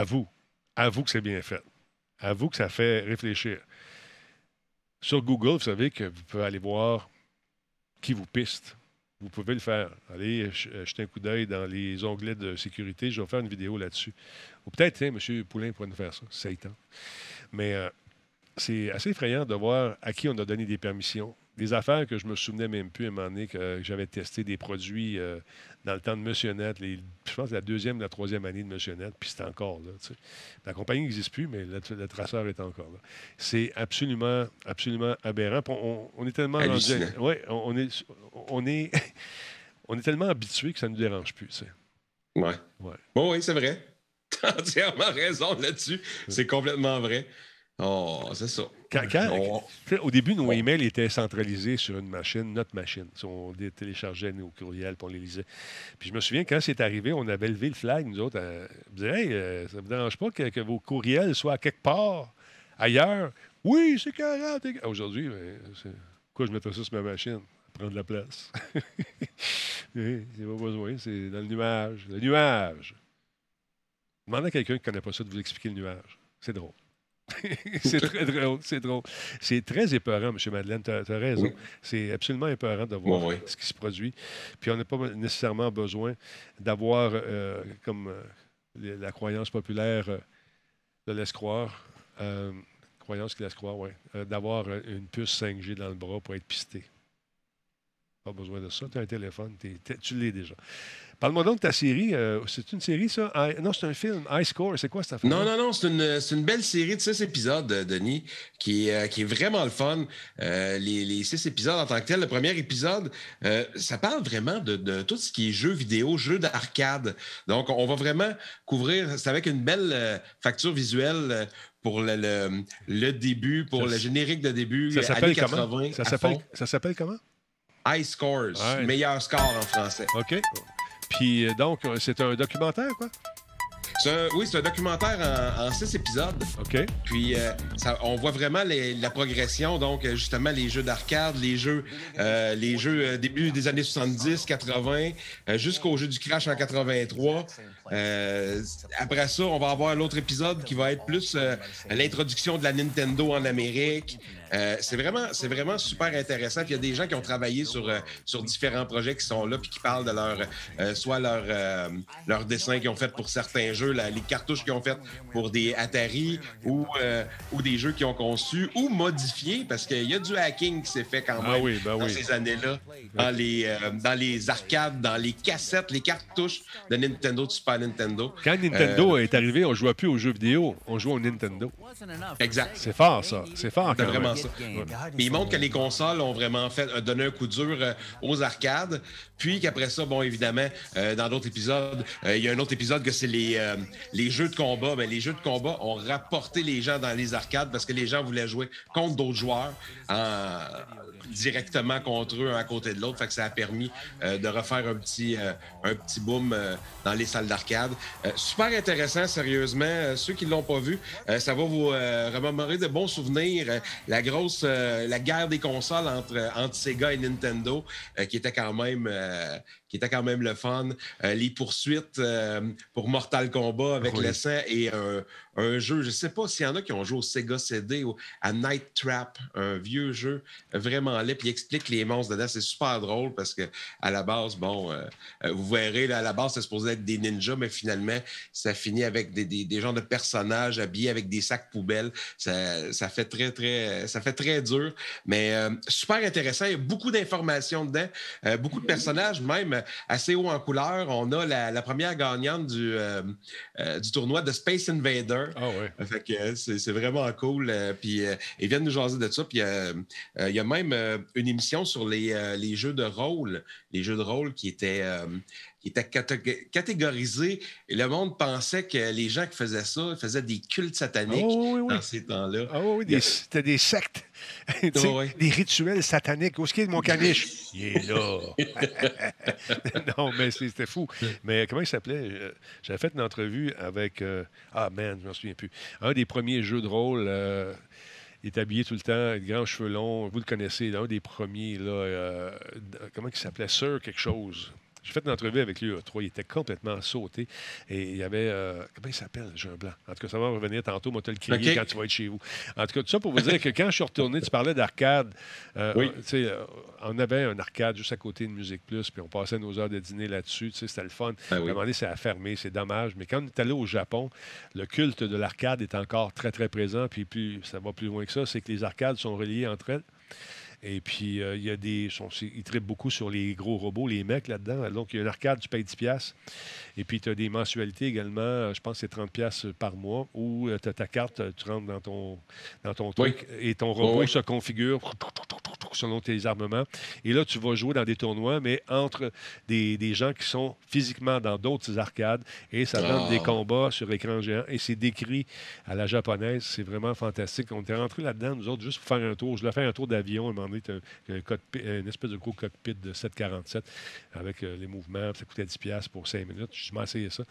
Avoue. Avoue que c'est bien fait. Avoue que ça fait réfléchir. Sur Google, vous savez que vous pouvez aller voir qui vous piste. Vous pouvez le faire. Allez euh, jeter un coup d'œil dans les onglets de sécurité. Je vais faire une vidéo là-dessus. Ou peut-être, tiens, M. Poulain pourrait nous faire ça, tente. Mais euh, c'est assez effrayant de voir à qui on a donné des permissions. Des affaires que je me souvenais même plus à un moment donné que j'avais testé des produits euh, dans le temps de Monsieur Net, les- je pense la deuxième, la troisième année de Monsieur Net, puis c'est encore là. La compagnie n'existe plus, mais le, le traceur est encore là. C'est absolument, absolument aberrant. On, on est tellement rendu- ouais, on, est, on est, on est tellement habitué que ça ne nous dérange plus. Ouais. Ouais. Bon, oui, c'est vrai. T'as entièrement raison là-dessus. C'est complètement vrai. Oh, c'est ça. Quand- On- au début, nos emails étaient centralisés sur une machine, notre machine. Si On dé- téléchargeait nos courriels puis on les lisait. Puis je me souviens, quand c'est arrivé, on avait levé le flag, nous autres, à dire Hey, euh, ça ne vous dérange pas que, que vos courriels soient quelque part ailleurs? Oui, c'est carré. Aujourd'hui, ben, c'est- pourquoi je mettrais ça sur ma machine? Prendre la place. Oui, c'est pas besoin, c'est dans le nuage. Le nuage. Demandez à quelqu'un qui ne connaît pas ça de vous expliquer le nuage. C'est drôle. c'est très drôle, c'est drôle. C'est très épeurant, M. Madeleine, tu as, raison. Oui. C'est absolument épeurant de voir Oui, oui. ce qui se produit. Puis on n'a pas nécessairement besoin d'avoir, euh, comme euh, la croyance populaire euh, le laisse croire, euh, croyance qui laisse croire, oui, d'avoir euh, une puce 5G dans le bras pour être pisté. Pas besoin de ça. Tu as un téléphone, tu l'es déjà. Parle-moi donc de ta série. euh, c'est une série, ça? I- non, c'est un film. High Score, c'est quoi cette affaire? Non, non, non, c'est une, une belle série de six épisodes, euh, Denis, qui est, euh, qui est vraiment le fun. Euh, les, les six épisodes en tant que tel. Le premier épisode, ça parle vraiment de, de tout ce qui est jeux vidéo, jeux d'arcade. Donc, on va vraiment couvrir, c'est avec une belle facture visuelle pour le, le- le début, pour Ça le générique de début, Ça s'appelle 80. comment? Ça s'appelle comment? High Scores, Ouais. meilleur score en français. OK. Puis euh, donc, euh, c'est un documentaire, quoi? Un- oui, c'est un documentaire en, en six épisodes. OK. Puis euh, ça- on voit vraiment les- la progression, donc justement les jeux d'arcade, les jeux, euh, les jeux début des années 70, 80, euh, jusqu'au jeu du Crash en 83. Euh, après ça, on va avoir l'autre épisode qui va être plus euh, l'introduction de la Nintendo en Amérique. Euh, c'est vraiment, c'est vraiment super intéressant. Puis il y a des gens qui ont travaillé sur, sur différents projets qui sont là puis qui parlent de leur, soit leur, leur dessin qu'ils ont fait pour certains jeux, les cartouches qu'ils ont faites pour des Atari ou, ou des jeux qu'ils ont conçus ou modifiés parce qu'il y a du hacking qui s'est fait quand Ah même oui, ben dans oui. ces années-là, dans les, dans les arcades, dans les cassettes, les cartouches de Nintendo, de Super Nintendo. Quand Nintendo Euh, est arrivé, on ne jouait plus aux jeux vidéo, on jouait au Nintendo. Exact. C'est fort, ça. C'est fort, C'est quand vraiment même. ça. Puis il montre que les consoles ont vraiment fait euh, donné un coup dur euh, aux arcades. Puis qu'après ça, bon, évidemment, euh, dans d'autres épisodes, euh, il y a un autre épisode que c'est les, euh, les jeux de combat. Ben, les jeux de combat ont rapporté les gens dans les arcades parce que les gens voulaient jouer contre d'autres joueurs en- directement contre eux, un à côté de l'autre. Fait que ça a permis euh, de refaire un petit, euh, un petit boom euh, dans les salles d'arcade. Euh, super intéressant, sérieusement. Euh, ceux qui ne l'ont pas vu, euh, ça va vous euh, remémorer de bons souvenirs. Euh, la grosse, euh, la guerre des consoles entre, entre Sega et Nintendo, qui était quand même, qui était quand même le fun. Euh, les poursuites euh, pour Mortal Kombat avec Oui. le sang et un, un jeu. Je ne sais pas s'il y en a qui ont joué au Sega CD ou à Night Trap, un vieux jeu vraiment laid. Puis il explique les monstres dedans. C'est super drôle parce que à la base, bon, euh, vous verrez, là, à la base, c'est supposé être des ninjas, mais finalement, ça finit avec des, des, des genres de personnages habillés avec des sacs poubelles. Ça, ça fait très, très, ça fait très dur, mais super intéressant. Il y a beaucoup d'informations dedans, beaucoup de personnages, même assez haut en couleur. On a la, la première gagnante du, euh, euh, du tournoi de Space Invader. Ah ouais. Fait que euh, c'est vraiment cool. euh, puis euh, ils viennent nous jaser de ça. Puis euh, euh, il y a même euh, une émission sur les, euh, les jeux de rôle, les jeux de rôle qui étaient, euh, qui étaient catég- catégorisés. Et le monde pensait que les gens qui faisaient ça faisaient des cultes sataniques Oh, oui, oui. dans ces temps-là. Ah oui, c'était des sectes. Des rituels sataniques. Où est-ce qu'il est mon caniche? Il est là. non, mais c'était fou. Mais comment il s'appelait? Euh, J'avais fait une entrevue avec... euh, ah, man, je ne me souviens plus. Un des premiers jeux de rôle... euh, il est habillé tout le temps, grands cheveux longs. Vous le connaissez, un des premiers. Là, euh, comment il s'appelait? Sir quelque chose. J'ai fait une entrevue avec lui, à trois. Il était complètement sauté. Et il y avait. euh, comment il s'appelle, le jeune blanc? En tout cas, ça va revenir tantôt. Moi, te le crier quand tu vas être chez vous. En tout cas, tout ça pour vous dire que quand je suis retourné, tu parlais d'arcade. Euh, Oui. euh, tu sais, euh, on avait un arcade juste à côté de Musique Plus, puis on passait nos heures de dîner là-dessus. Tu sais, C'était le fun. Ben À un oui. moment donné, ça a fermé, c'est dommage. Mais quand on est allé au Japon, le culte de l'arcade est encore très, très présent. Puis plus, ça va plus loin que ça, c'est que les arcades sont reliées entre elles. Et puis, euh, il y a des. sont- ils traitent beaucoup sur les gros robots, les mecs là-dedans. Donc, il y a une arcade, tu payes 10$. piastres. Et puis, tu as des mensualités également. euh, Je pense que c'est 30$ piastres par mois. Ou tu as ta carte, euh, tu rentres dans ton, dans ton truc et ton robot oui. se configure selon tes armements. Et là, tu vas jouer dans des tournois, mais entre des, des gens qui sont physiquement dans d'autres arcades. Et ça donne Ah. des combats sur écran géant. Et c'est décrit à la japonaise. C'est vraiment fantastique. On était rentrés là-dedans, nous autres, juste pour faire un tour. Je l'ai fait un tour d'avion. À un moment t'as un, une espèce de gros cockpit de 747 avec euh, les mouvements. Ça coûtait 10$ piastres pour 5 minutes. Je essayé ça.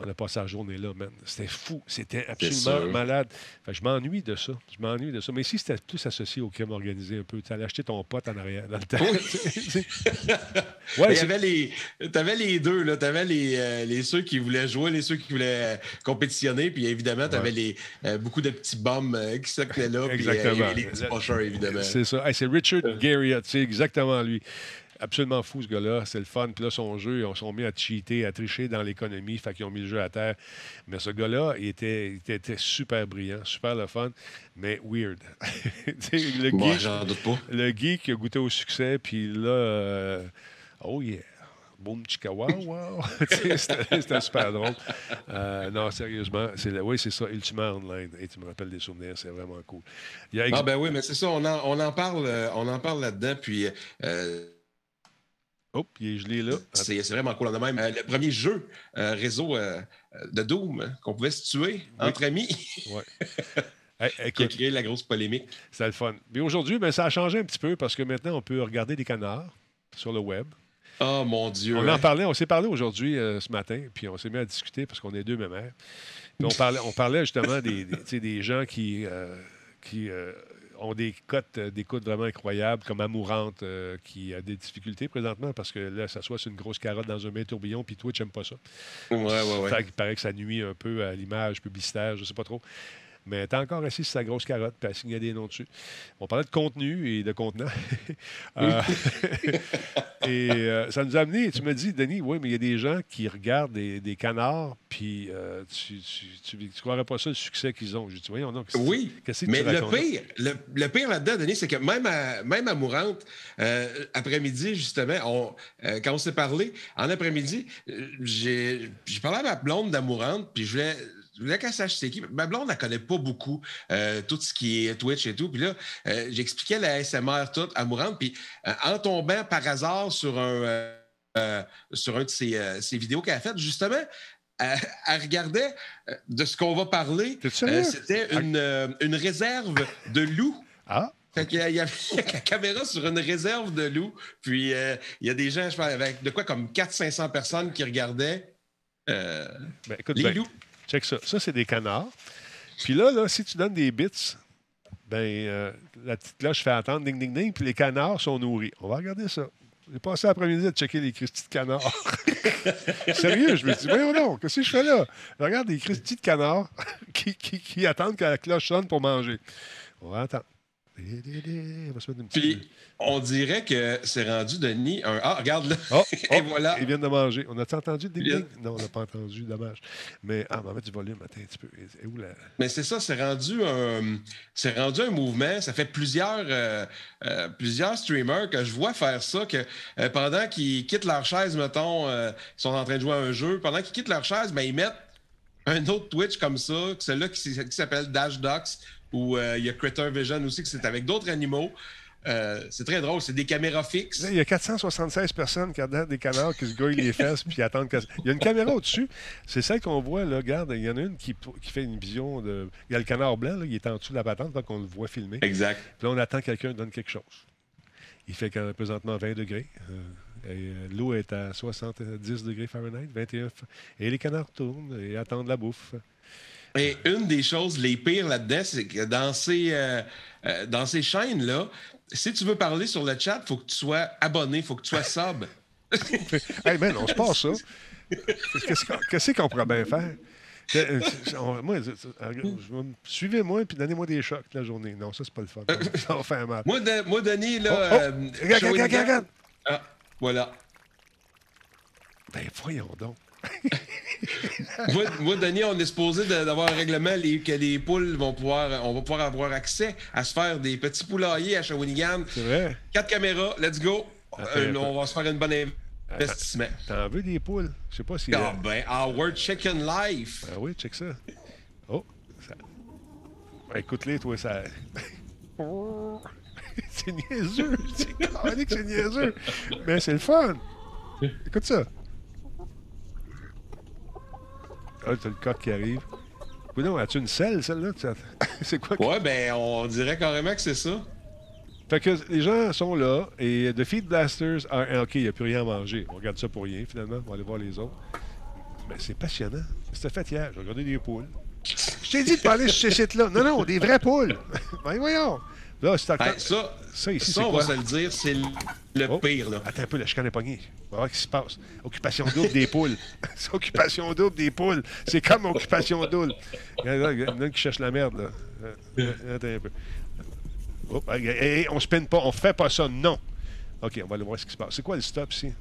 On a passé la journée là, man. C'était fou. C'était absolument malade. Fait je m'ennuie de ça. Je m'ennuie de ça. Mais si c'était plus associé au crime organisé un peu, tu allais acheter ton pote en arrière dans le temps. Il ouais, c'est- avait les, t'avais les deux là, t'avais les, euh, les ceux qui voulaient jouer, les ceux qui voulaient euh, compétitionner, puis évidemment t'avais les euh, beaucoup de petits bums euh, qui s'occupaient là, Exactement. les petits pocheurs évidemment. C'est ça. Hey, c'est Richard Garriott, c'est exactement lui. Absolument fou, ce gars-là. C'est le fun. Puis là, son jeu, ils sont mis à cheater, à tricher dans l'économie. Fait qu'ils ont mis le jeu à terre. Mais ce gars-là, il était, il était, était super brillant, super le fun, mais weird. Le, geek, j'en doute pas. le geek qui a goûté au succès, puis là, euh, oh yeah. Boom, chika, wow, wow. C'était super drôle. Euh, non, sérieusement, c'est oui, c'est ça, Ultima Online. Et tu me rappelles des souvenirs, c'est vraiment cool. Il y a ex- Ah ben oui, mais c'est ça, on en, on en parle, euh, on en parle là-dedans, puis euh, Oh, il est gelé là. c'est vraiment cool. On a même euh, le premier jeu euh, réseau euh, de Doom hein, qu'on pouvait se tuer entre amis. Hey, qui a créé la grosse polémique. c'est le fun. Mais aujourd'hui, ben, ça a changé un petit peu parce que maintenant, on peut regarder des canards sur le web. Oh mon Dieu. On hein. en parlait, on s'est parlé aujourd'hui, ce matin, puis on s'est mis à discuter parce qu'on est deux mêmes mères. Puis on parlait, on parlait justement des, des, des gens qui, qui ont des cotes euh, d'écoute vraiment incroyables, comme Amourante, euh, qui a des difficultés présentement parce que là, ça soit sur une grosse carotte dans un bain tourbillon, puis Twitch n'aime pas ça. Ouais, ouais, ouais. Fait qu'il paraît que ça nuit un peu à l'image publicitaire, je ne sais pas trop. Mais t'es encore assis sur sa grosse carotte, puis elle signait des noms dessus. On parlait de contenu et de contenant. Euh, et euh, ça nous a amené, tu me dis, Denis, oui, mais il y a des gens qui regardent des, des canards, puis euh, tu, tu, tu, tu croirais pas ça le succès qu'ils ont. J'ai dit, voyons, que- Oui, qu'est-ce que mais tu le pire, le, le pire là-dedans, Denis, c'est que même à, même à Mourante, après-midi, justement, on, quand on s'est parlé, en après-midi, j'ai j'ai parlé à ma blonde d'Amourante, puis je voulais, je voulais qu'elle sache c'est qui. Ma blonde, elle connaît pas beaucoup euh, tout ce qui est Twitch et tout. Puis là, euh, j'expliquais la SMR toute à Mourante, puis euh, en tombant par hasard sur un, sur un de ses, ses vidéos qu'elle a faites, justement, elle, elle regardait de ce qu'on va parler. C'était une, euh, une réserve de loups. Ah, Fait y a- il y avait la caméra sur une réserve de loups. Puis euh, il y a des gens, je pense, avec de quoi comme 400-500 personnes qui regardaient euh, ben, écoute, les ben, loups. Check ça. Ça, c'est des canards. Puis là, là, si tu donnes des bits, ben, euh, la petite cloche fait attendre, ding, ding, ding, puis les canards sont nourris. On va regarder ça. J'ai passé l'après-midi à checker les Christy de canards. Sérieux, je me dit, voyons donc, qu'est-ce que je fais là? Regarde des Christy de canards qui, qui- qui attendent que la cloche sonne pour manger. On va attendre. On va se mettre une petite... Puis on dirait que c'est rendu, Denis, un. Ah, regarde là. Oh, Et oh, voilà. Ils viennent de manger. On a-tu entendu Ils ding? Non, on n'a pas entendu, dommage. Mais, ah, on va mettre du volume, attends un petit peu. Et où la... Mais c'est ça, c'est rendu un, c'est rendu un mouvement. Ça fait plusieurs, euh, euh, plusieurs streamers que je vois faire ça, que euh, pendant qu'ils quittent leur chaise, mettons, ils sont en train de jouer à un jeu, pendant qu'ils quittent leur chaise, ben, ils mettent un autre Twitch comme ça, celui-là qui, qui s'appelle Dash Docs, ou euh, il y a Critter Vision aussi, que c'est avec d'autres animaux. Euh, c'est très drôle, c'est des caméras fixes. Là, il y a 476 personnes qui regardent des canards qui se grouillent les fesses puis attendent que... Il y a une caméra au-dessus. C'est celle qu'on voit, là. Regarde, il y en a une qui, qui fait une vision de... Il y a le canard blanc, là, il est en dessous de la patente, donc on le voit filmer. Exact. Puis là, on attend que quelqu'un donne quelque chose. Il fait quand- présentement 20 degrés. Euh, euh, L'eau est à 70 degrés Fahrenheit, 21. F- Et les canards tournent et attendent la bouffe. Et une des choses les pires là-dedans, c'est que dans ces, euh, euh, dans ces chaînes-là, si tu veux parler sur le chat, il faut que tu sois abonné, il faut que tu sois sub. hey, man, on se passe ça. Qu'est-ce qu'on- pourrait bien faire? Euh, moi, Suivez-moi et donnez-moi des chocs la journée. Non, ça, c'est pas le fun. Ça va faire mal. Moi, de- moi Denis, là. Oh, oh! euh, Regarde, regarde, Shawinigan- regarde, regarde. Ah, voilà. Ben, voyons donc. moi, moi, Denis, on est supposé d'avoir un règlement les- que les poules vont pouvoir, on va pouvoir avoir accès à se faire des petits poulaillers à Shawinigan. C'est vrai? Quatre caméras, let's go. Euh, on va se faire une bonne investissement. T'en veux des poules? Je sais pas si. Ah ben, Our Chicken Life. Ah oui, check ça. Oh, ça... Ben, Écoute-les, toi, ça. c'est niaiseux. C'est chronique, c'est niaiseux. Mais c'est le fun. Écoute ça. Ah, t'as le coq qui arrive. Oui, non, as-tu une selle, celle-là? C'est quoi? Ouais, ben, on dirait carrément que c'est ça. Fait que les gens sont là et The Feed Blasters, ah, OK, il n'y a plus rien à manger. On regarde ça pour rien, finalement. On va aller voir les autres. Mais c'est passionnant. C'était fait hier. J'ai regardé des poules. Je t'ai dit de pas aller sur ces sites-là. Non, non, des vraies poules. ben voyons. Là, c'est encore... Hey, ça, ça, ici, ça on quoi? va se le dire, c'est le le Oh. pire. Là. Attends un peu, la chicane est pognée. On va voir ce qui se passe. Occupation double des poules. C'est occupation double des poules. C'est comme occupation double. Il y en a un qui cherche la merde, là. Euh, Attends un peu. Oh, hey, hey, on spinne pas, on fait pas ça, non. OK, on va aller voir ce qui se passe. C'est quoi le stop ici?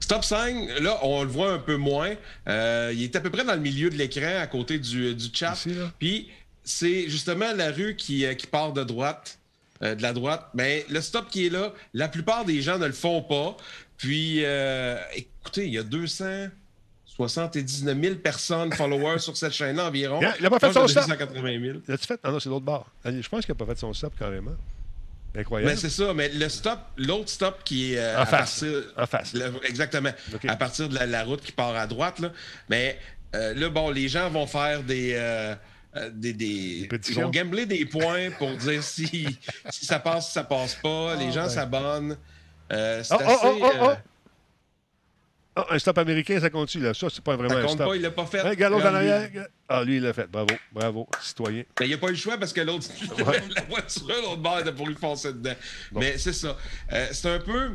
Stop sign, là, on le voit un peu moins. Euh, il est à peu près dans le milieu de l'écran, à côté du, du chat. Ici, là? Puis, c'est justement la rue qui, euh, qui part de droite, euh, de la droite. Mais le stop qui est là, la plupart des gens ne le font pas. Puis, euh, écoutez, il y a 279 000 personnes followers sur cette chaîne-là environ. Il a pas fait son stop. 280 000. L'as-tu fait? Ah non, c'est l'autre bord. Je pense qu'il n'a pas fait son stop carrément. Incroyable. Mais c'est ça, mais le stop, l'autre stop qui est euh, En à face. partir. En face. le- exactement. À partir de la, la route qui part à droite, là. Mais là, bon, les gens vont faire des. Euh, euh, des, des- ils vont gambler des points pour dire si, si ça passe, si ça passe pas. les gens ben. s'abonnent. Euh, c'est Oh, oh, assez. oh, oh, oh. euh, Ah, un stop américain, ça continue. Là. Ça, c'est pas vraiment ça un compte stop. pas, il l'a pas fait. Hein, regarde l'autre en Regarde, lui. arrière. Ah, lui, il l'a fait. Bravo, bravo, citoyen. Mais il n'y a pas eu le choix parce que l'autre, Ouais. la voiture, l'autre bord, était pour lui foncer dedans. Mais c'est ça. Euh, c'est un peu.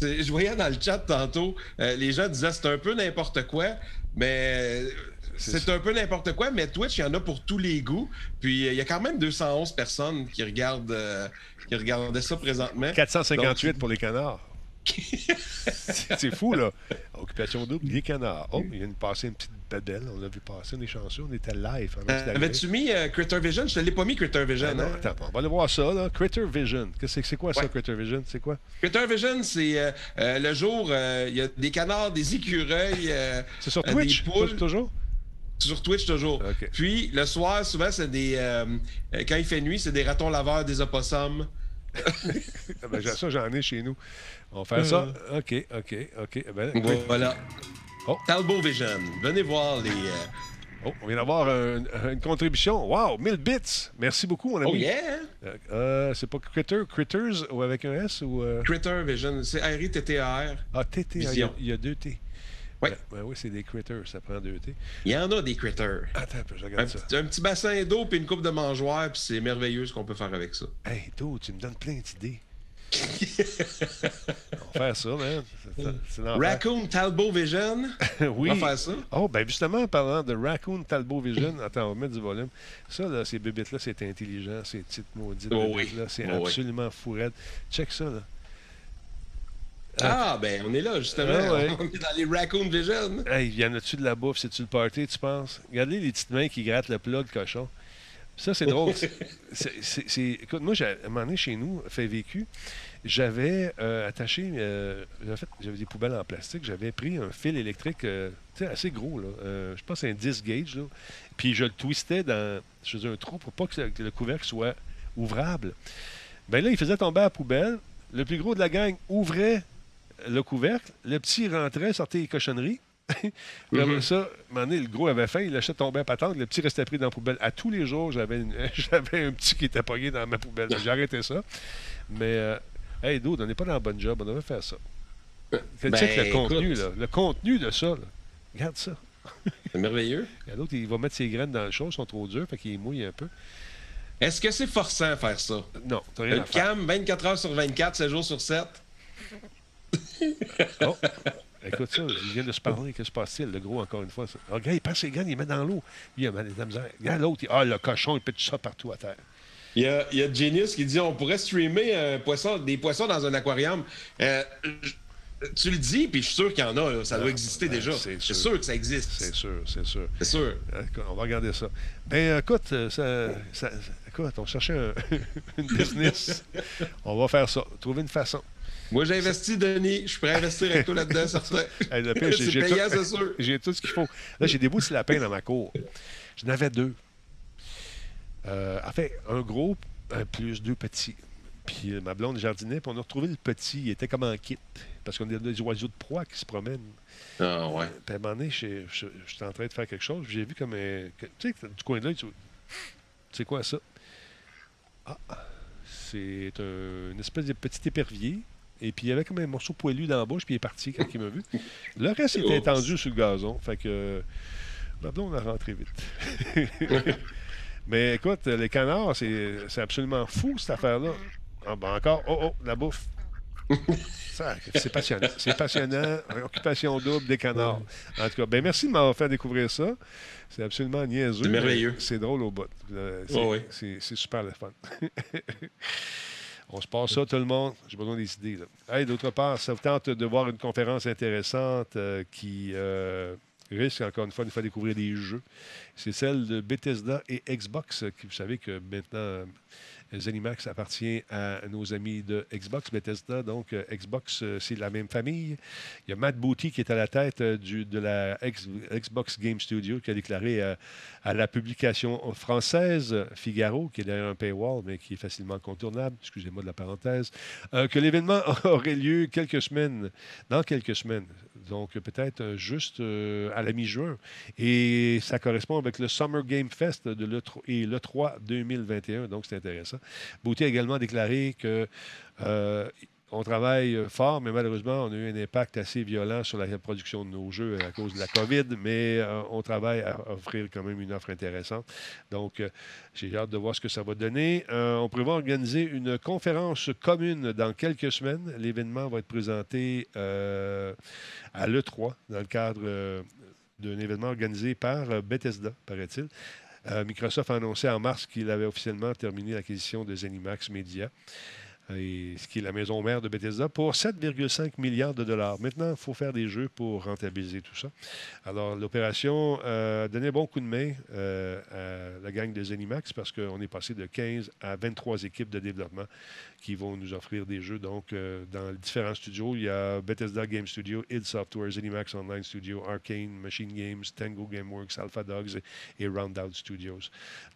Je voyais dans le chat tantôt, les gens disaient c'est un peu n'importe quoi, mais c'est un peu n'importe quoi, mais Twitch, il y en a pour tous les goûts. Puis euh, il y a quand même 211 personnes qui regardent, euh, qui regardaient ça présentement. 458 pour les canards. c'est fou, là. Occupation double, les canards. Oh, il vient de passer une petite babelle. On l'a vu passer, on est chanceux. On était live. Euh. Avais-tu mis euh, Critter Vision? Je ne l'ai pas mis Critter Vision. Ah non, hein? attends, on va aller voir ça, là. Critter Vision. Qu'est-ce que c'est quoi ça, Ouais. Critter Vision? C'est quoi? Critter Vision, c'est euh, le jour, il y a des canards, des écureuils. C'est sur Twitch? Des poules. Toujours? Sur Twitch, toujours. Puis, le soir, souvent, c'est des. euh, euh, quand il fait nuit, c'est des ratons laveurs, des opossums. Ah ben, ça, j'en ai chez nous. On va faire ça. OK, OK, OK. Eh Ben, Voilà. Oh. Talbot Vision. Venez voir les. euh, oh, on vient d'avoir un- une contribution. Wow, 1000 bits. Merci beaucoup, mon ami. Oh yeah! Euh, euh, c'est pas Critter, Critters ou avec un S ou. euh, Critter Vision. C'est R-I-T-T-A-R. Ah, TT, ah, il y a- Vision. il y, a deux T. Ouais. Ben oui, c'est des critters, ça prend deux T. Il y en a des critters. Attends je Un, regarde ça. petit- un petit bassin d'eau puis une coupe de mangeoires, puis c'est merveilleux ce qu'on peut faire avec ça. Hey, Do, tu me donnes plein d'idées. on va faire ça, man. Raccoon Talbot Vision. oui. On va faire ça. Oh, ben justement, en parlant de Raccoon Talbot Vision, attends, on va mettre du volume. Ça, là, ces bébites-là, c'est intelligent, ces petites maudites Oh oui. bébites-là, c'est Oh oui. absolument raide. Check ça, là. Ah, ben, on est là, justement. Ah ouais. On est dans les Raccoon Vision. Hey, y en a-tu de la bouffe? C'est-tu le party, tu penses? Regardez les petites mains qui grattent le plat de cochon. Ça, c'est drôle. C'est- Écoute, moi, j'ai- à un moment donné, chez nous, fait vécu, j'avais euh, attaché, euh, j'avais fait- j'avais des poubelles en plastique, j'avais pris un fil électrique euh, tu sais, assez gros, là, euh, je pense que c'est un 10 gauge, là, puis je le twistais dans, je faisais un trou pour pas que le, que le couvercle soit ouvrable. Ben là, il faisait tomber à la poubelle, le plus gros de la gang ouvrait le couvercle, le petit rentrait, sortait les cochonneries, Mhm. ça, à un moment donné, le gros avait faim, il lâchait tomber à patente, le petit restait pris dans la poubelle. À tous les jours, j'avais, une- un petit qui était pogné dans ma poubelle. J'ai arrêté ça. Mais, euh, hey, Dude, on n'est pas dans le bon job, on devrait faire ça. Ben, Check le contenu, là. Le contenu de ça, là. Regarde ça. C'est merveilleux. Il y a L'autre, il va mettre ses graines dans le chaud, elles sont trop dures, fait qu'il mouille un peu. Est-ce que c'est forçant à faire ça? Non, t'as rien à faire. cam, 24 heures sur 24, 7 jours sur 7. Oh. Écoute ça, il vient de se parler. Que se passe-t-il, le gros, encore une fois? ça? Ah, regarde, il prend ses graines, il les met dans l'eau. Il a mal de la misère. Regarde l'autre, il- ah, le cochon, il pitche ça partout à terre. Il y, a, il y a Genius qui dit on pourrait streamer un poisson, des poissons dans un aquarium. Euh, tu le dis, puis je suis sûr qu'il y en a. là. Ça doit exister ben, déjà. c'est sûr. sûr que ça existe. C'est sûr, c'est sûr. C'est sûr. Écoute, On va regarder ça. Ben, écoute, euh, ça, ça- écoute, on cherchait un- une business. On va faire ça. Trouver une façon. Moi, j'ai investi, Denis. Je suis prêt à investir avec toi là-dedans, certain. C'est payant, tout- c'est sûr. J'ai tout ce qu'il faut. Là, j'ai des bouts de lapin dans ma cour. J'en avais deux. Euh, en fait, un gros un plus deux petits. Puis euh, ma blonde jardinait, puis on a retrouvé le petit. Il était comme en kit. Parce qu'on a des oiseaux de proie qui se promènent. Ah, ouais. Puis à un moment donné, j'étais en train de faire quelque chose. puis J'ai vu comme un. Tu sais, du coin de l'œil, tu c'est quoi ça? Ah, c'est un- une espèce de petit épervier. Et puis il y avait comme un morceau poilu dans la bouche, puis il est parti quand il m'a vu. Le reste était étendu sur le gazon. Fait que. Ma blonde a rentré vite. Mais écoute, les canards, c'est absolument fou, cette affaire-là. Ah, ben encore, oh, oh, la bouffe. C'est passionnant. C'est passionnant. Occupation double des canards. En tout cas, ben merci de m'avoir fait découvrir ça. C'est absolument niaiseux. C'est merveilleux. C'est drôle au bout. Euh, C'est Oh oui. super le fun. On se passe ça, tout le monde. J'ai besoin des idées. Hey, D'autre part, ça vous tente de voir une conférence intéressante euh, qui euh, risque, encore une fois, de faire découvrir des jeux. C'est celle de Bethesda et Xbox, qui vous savez que maintenant, euh, Zenimax appartient à nos amis de Xbox, Bethesda. Donc, euh, Xbox, euh, c'est la même famille. Il y a Matt Booty qui est à la tête euh, de la Xbox Game Studio qui a déclaré euh, à la publication française Figaro, qui est derrière un paywall, mais qui est facilement contournable, excusez-moi de la parenthèse, euh, que l'événement aurait lieu quelques semaines, dans quelques semaines. Donc, peut-être euh, juste euh, à la mi-juin. Et ça correspond avec le Summer Game Fest de le et le 3 2021. Donc, c'est intéressant. Bouty a également déclaré que euh, on travaille euh, fort, mais malheureusement, on a eu un impact assez violent sur la production de nos jeux à cause de la COVID, mais euh, on travaille à offrir quand même une offre intéressante. Donc, euh, j'ai hâte de voir ce que ça va donner. On prévoit organiser une conférence commune dans quelques semaines. L'événement va être présenté à l'E3 dans le cadre d'un événement organisé par Bethesda, paraît-il. Microsoft a annoncé en mars qu'il avait officiellement terminé l'acquisition de Zenimax Media, ce qui est la maison mère de Bethesda, pour 7,5 milliards de dollars. Maintenant, il faut faire des jeux pour rentabiliser tout ça. Alors, l'opération euh, a donné bon coup de main euh, à la gang de Zenimax parce qu'on est passé de 15 à 23 équipes de développement qui vont nous offrir des jeux. Donc, euh, dans les différents studios, il y a Bethesda Game Studio, id Software, Zenimax Online Studio, Arcane, Machine Games, Tango Gameworks, Alpha Dogs et, Roundout Studios.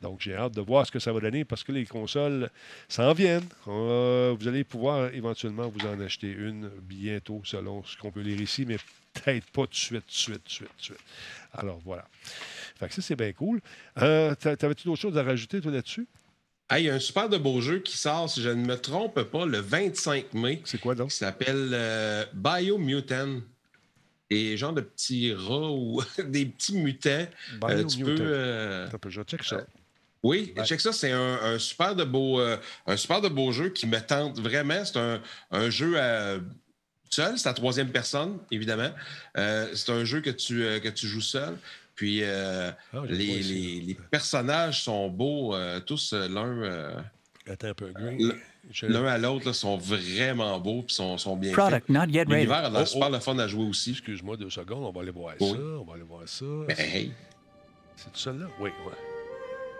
Donc, j'ai hâte de voir ce que ça va donner parce que les consoles s'en viennent. Vous allez pouvoir éventuellement vous en acheter une bientôt, selon ce qu'on peut lire ici, mais peut-être pas de suite, de suite, de suite, de suite. Alors, voilà. Fait que ça, c'est bien cool. Euh, t'a- T'avais-tu d'autres choses à rajouter, toi, là-dessus? Hey, il y a un super de beau jeu qui sort, si je ne me trompe pas, le 25 mai. C'est quoi donc? Qui s'appelle euh, Biomutant. Et genre de petits rats ou des petits mutants. Euh, tu peux. Euh, Attends je check ça. oui, Ouais. check ça, c'est un, un super de beau, euh, un super de beau jeu qui me tente vraiment. C'est un, un jeu à- seul, c'est à troisième personne, évidemment. Euh, c'est un jeu que tu, euh, que tu joues seul. Puis euh, Ah, les, personnages sont beaux, euh, tous euh, l'un euh, l'un à l'autre, là, sont vraiment beaux puis sont, sont bien Product faits. not yet ready. L'univers a l'air Oh, super oh. le fun à jouer aussi. Excuse-moi deux secondes, on va aller voir Oui. ça. On va aller voir ça. Mais hey, C'est tout ça là? Oui, oui.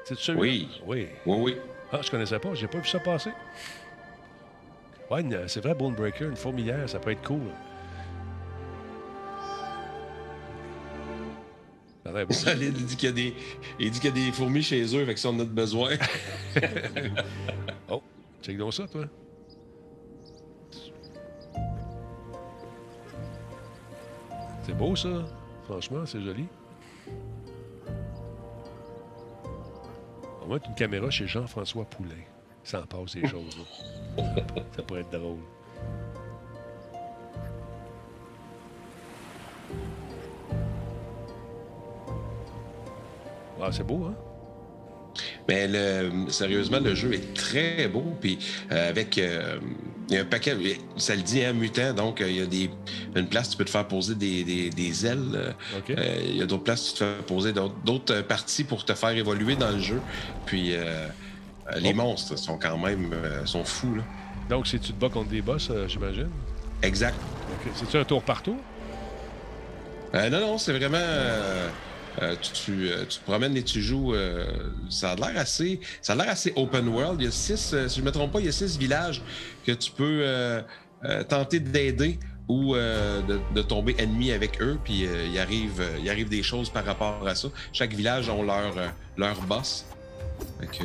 C'est tout ça Oui. Oui. oui, oui. Ah, je connaissais pas, j'ai pas vu ça passer. Ouais, c'est vrai, Bone Breaker, une fourmilière, ça peut être cool. Solide, il dit qu'il y a des, y a fourmis chez eux, fait que ça, on en a besoin. oh, check donc ça, toi. C'est beau, ça. Franchement, c'est joli. On va mettre une caméra chez Jean-François Poulain. Ça en passe des choses. là. ça pourrait être drôle. Ah, c'est beau, hein? Mais le- sérieusement, le jeu est très beau. Puis euh, avec. euh, il y a un paquet. Ça le dit, hein, mutant. Donc, euh, il y a des, une place, tu peux te faire poser des, des- des ailes. il y a d'autres places, tu te fais poser d'autres parties pour te faire évoluer dans le jeu. Puis les Oh. monstres sont quand même sont fous. Là. Donc, si tu te bats contre des boss, j'imagine? Exact. C'est-tu un tour par tour? Non, non, c'est vraiment. Euh, euh, tu, tu, tu te promènes et tu joues. euh, ça a l'air assez. Ça a l'air assez open world. Il y a six, euh, si je ne me trompe pas, il y a six villages que tu peux euh, euh, tenter d'aider ou euh, de, de tomber ennemi avec eux. Puis euh, il, arrive, euh, il arrive des choses par rapport à ça. Chaque village a leur, euh, leur boss. Fait que,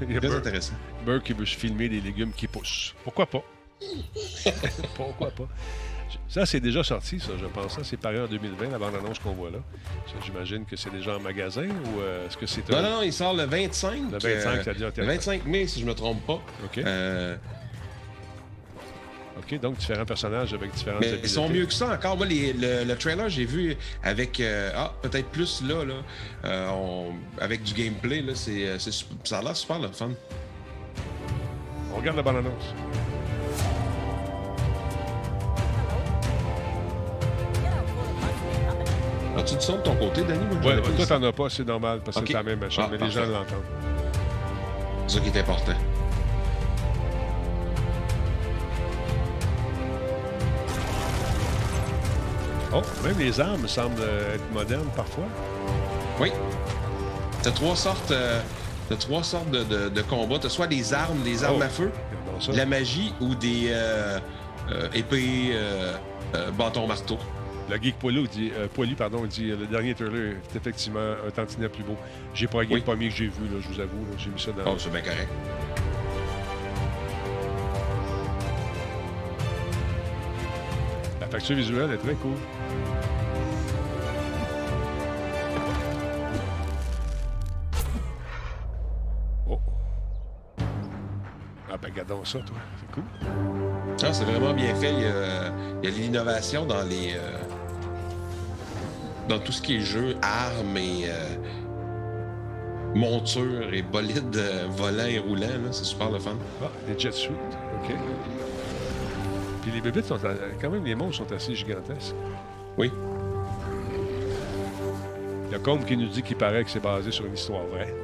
Il y a très Burke, intéressant. Burke qui veut se filmer des légumes qui poussent. Pourquoi pas? Pourquoi pas? Ça, c'est déjà sorti, ça, je pense. Ça, c'est pareil en 2020, la bande-annonce qu'on voit là. J'imagine que c'est déjà en magasin ou euh, est-ce que c'est Non, un... non, non, il sort le 25. Le 25, euh, ça été Le 25 mai, si je ne me trompe pas. OK. Euh, OK, donc différents personnages avec différentes Mais ils sont mieux que ça encore. Moi, les- le, le trailer, j'ai vu avec. euh, ah, peut-être plus là, là euh, on- avec du gameplay. Là, c'est, euh, ça a l'air super le fun. On regarde la bande-annonce. As-tu du son de ton côté, Danny? J'en Ouais, ai pas toi, t'en as pas, c'est normal, parce que c'est la même machine, Ah, mais les gens l'entendent. C'est ça qui est important. Oh, même les armes semblent euh, être modernes parfois. Oui. T'as trois sortes. euh, t'as trois sortes de, de, de combats. T'as soit des armes, des armes Oh, à feu, de la magie ou des euh, euh, épées, bâtons marteau. Le geek poilu dit, euh, poilu, pardon, dit euh, le dernier trailer est effectivement un tantinet plus beau. J'ai pas regardé Oui. le premier que j'ai vu, là, je vous avoue. J'ai mis ça dans. Oh, c'est bien correct. La facture visuelle est très cool. Oh. Ah ben, regardons ça, toi. C'est cool. Ah, c'est vraiment bien fait. Il y a, il y a de l'innovation dans les. euh, dans tout ce qui est jeu, armes et. euh, montures et bolides euh, volants et roulants. là. C'est super le fun. Ah, des jet suits. OK. Puis les bébites sont. à- Quand même, les monstres sont assez gigantesques. Oui. Il y a Combe qui nous dit qu'il paraît que c'est basé sur une histoire vraie.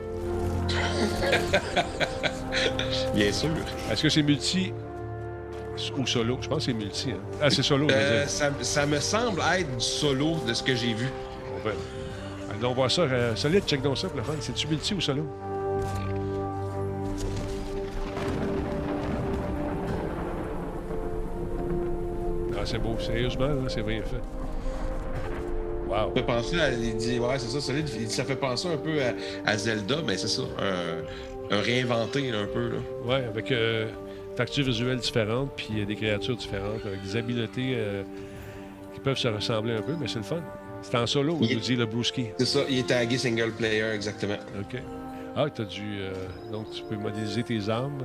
Bien sûr. Est-ce que c'est multi ou solo? Je pense que c'est multi. hein. Ah, c'est solo, Euh, ça, ça me semble être du solo de ce que j'ai vu. On va- Allez, on voit ça. euh, solide, check donc ça pour la fin. C'est-tu multi ou solo? Ah, c'est beau. Sérieusement, là, c'est bien fait. Wow. Ça fait penser à. il dit, ouais, c'est ça, solide. Ça fait penser un peu à, à Zelda, mais c'est ça. Un, un réinventé un peu. Là. Ouais, avec euh, factures visuelles différentes, puis euh, des créatures différentes, avec des habiletés euh, qui peuvent se ressembler un peu, mais c'est le fun. C'est en solo, Il- nous dit le Brewski. C'est ça, il est tagué single player, exactement. OK. Ah, tu as dû. euh, donc, tu peux modéliser tes armes,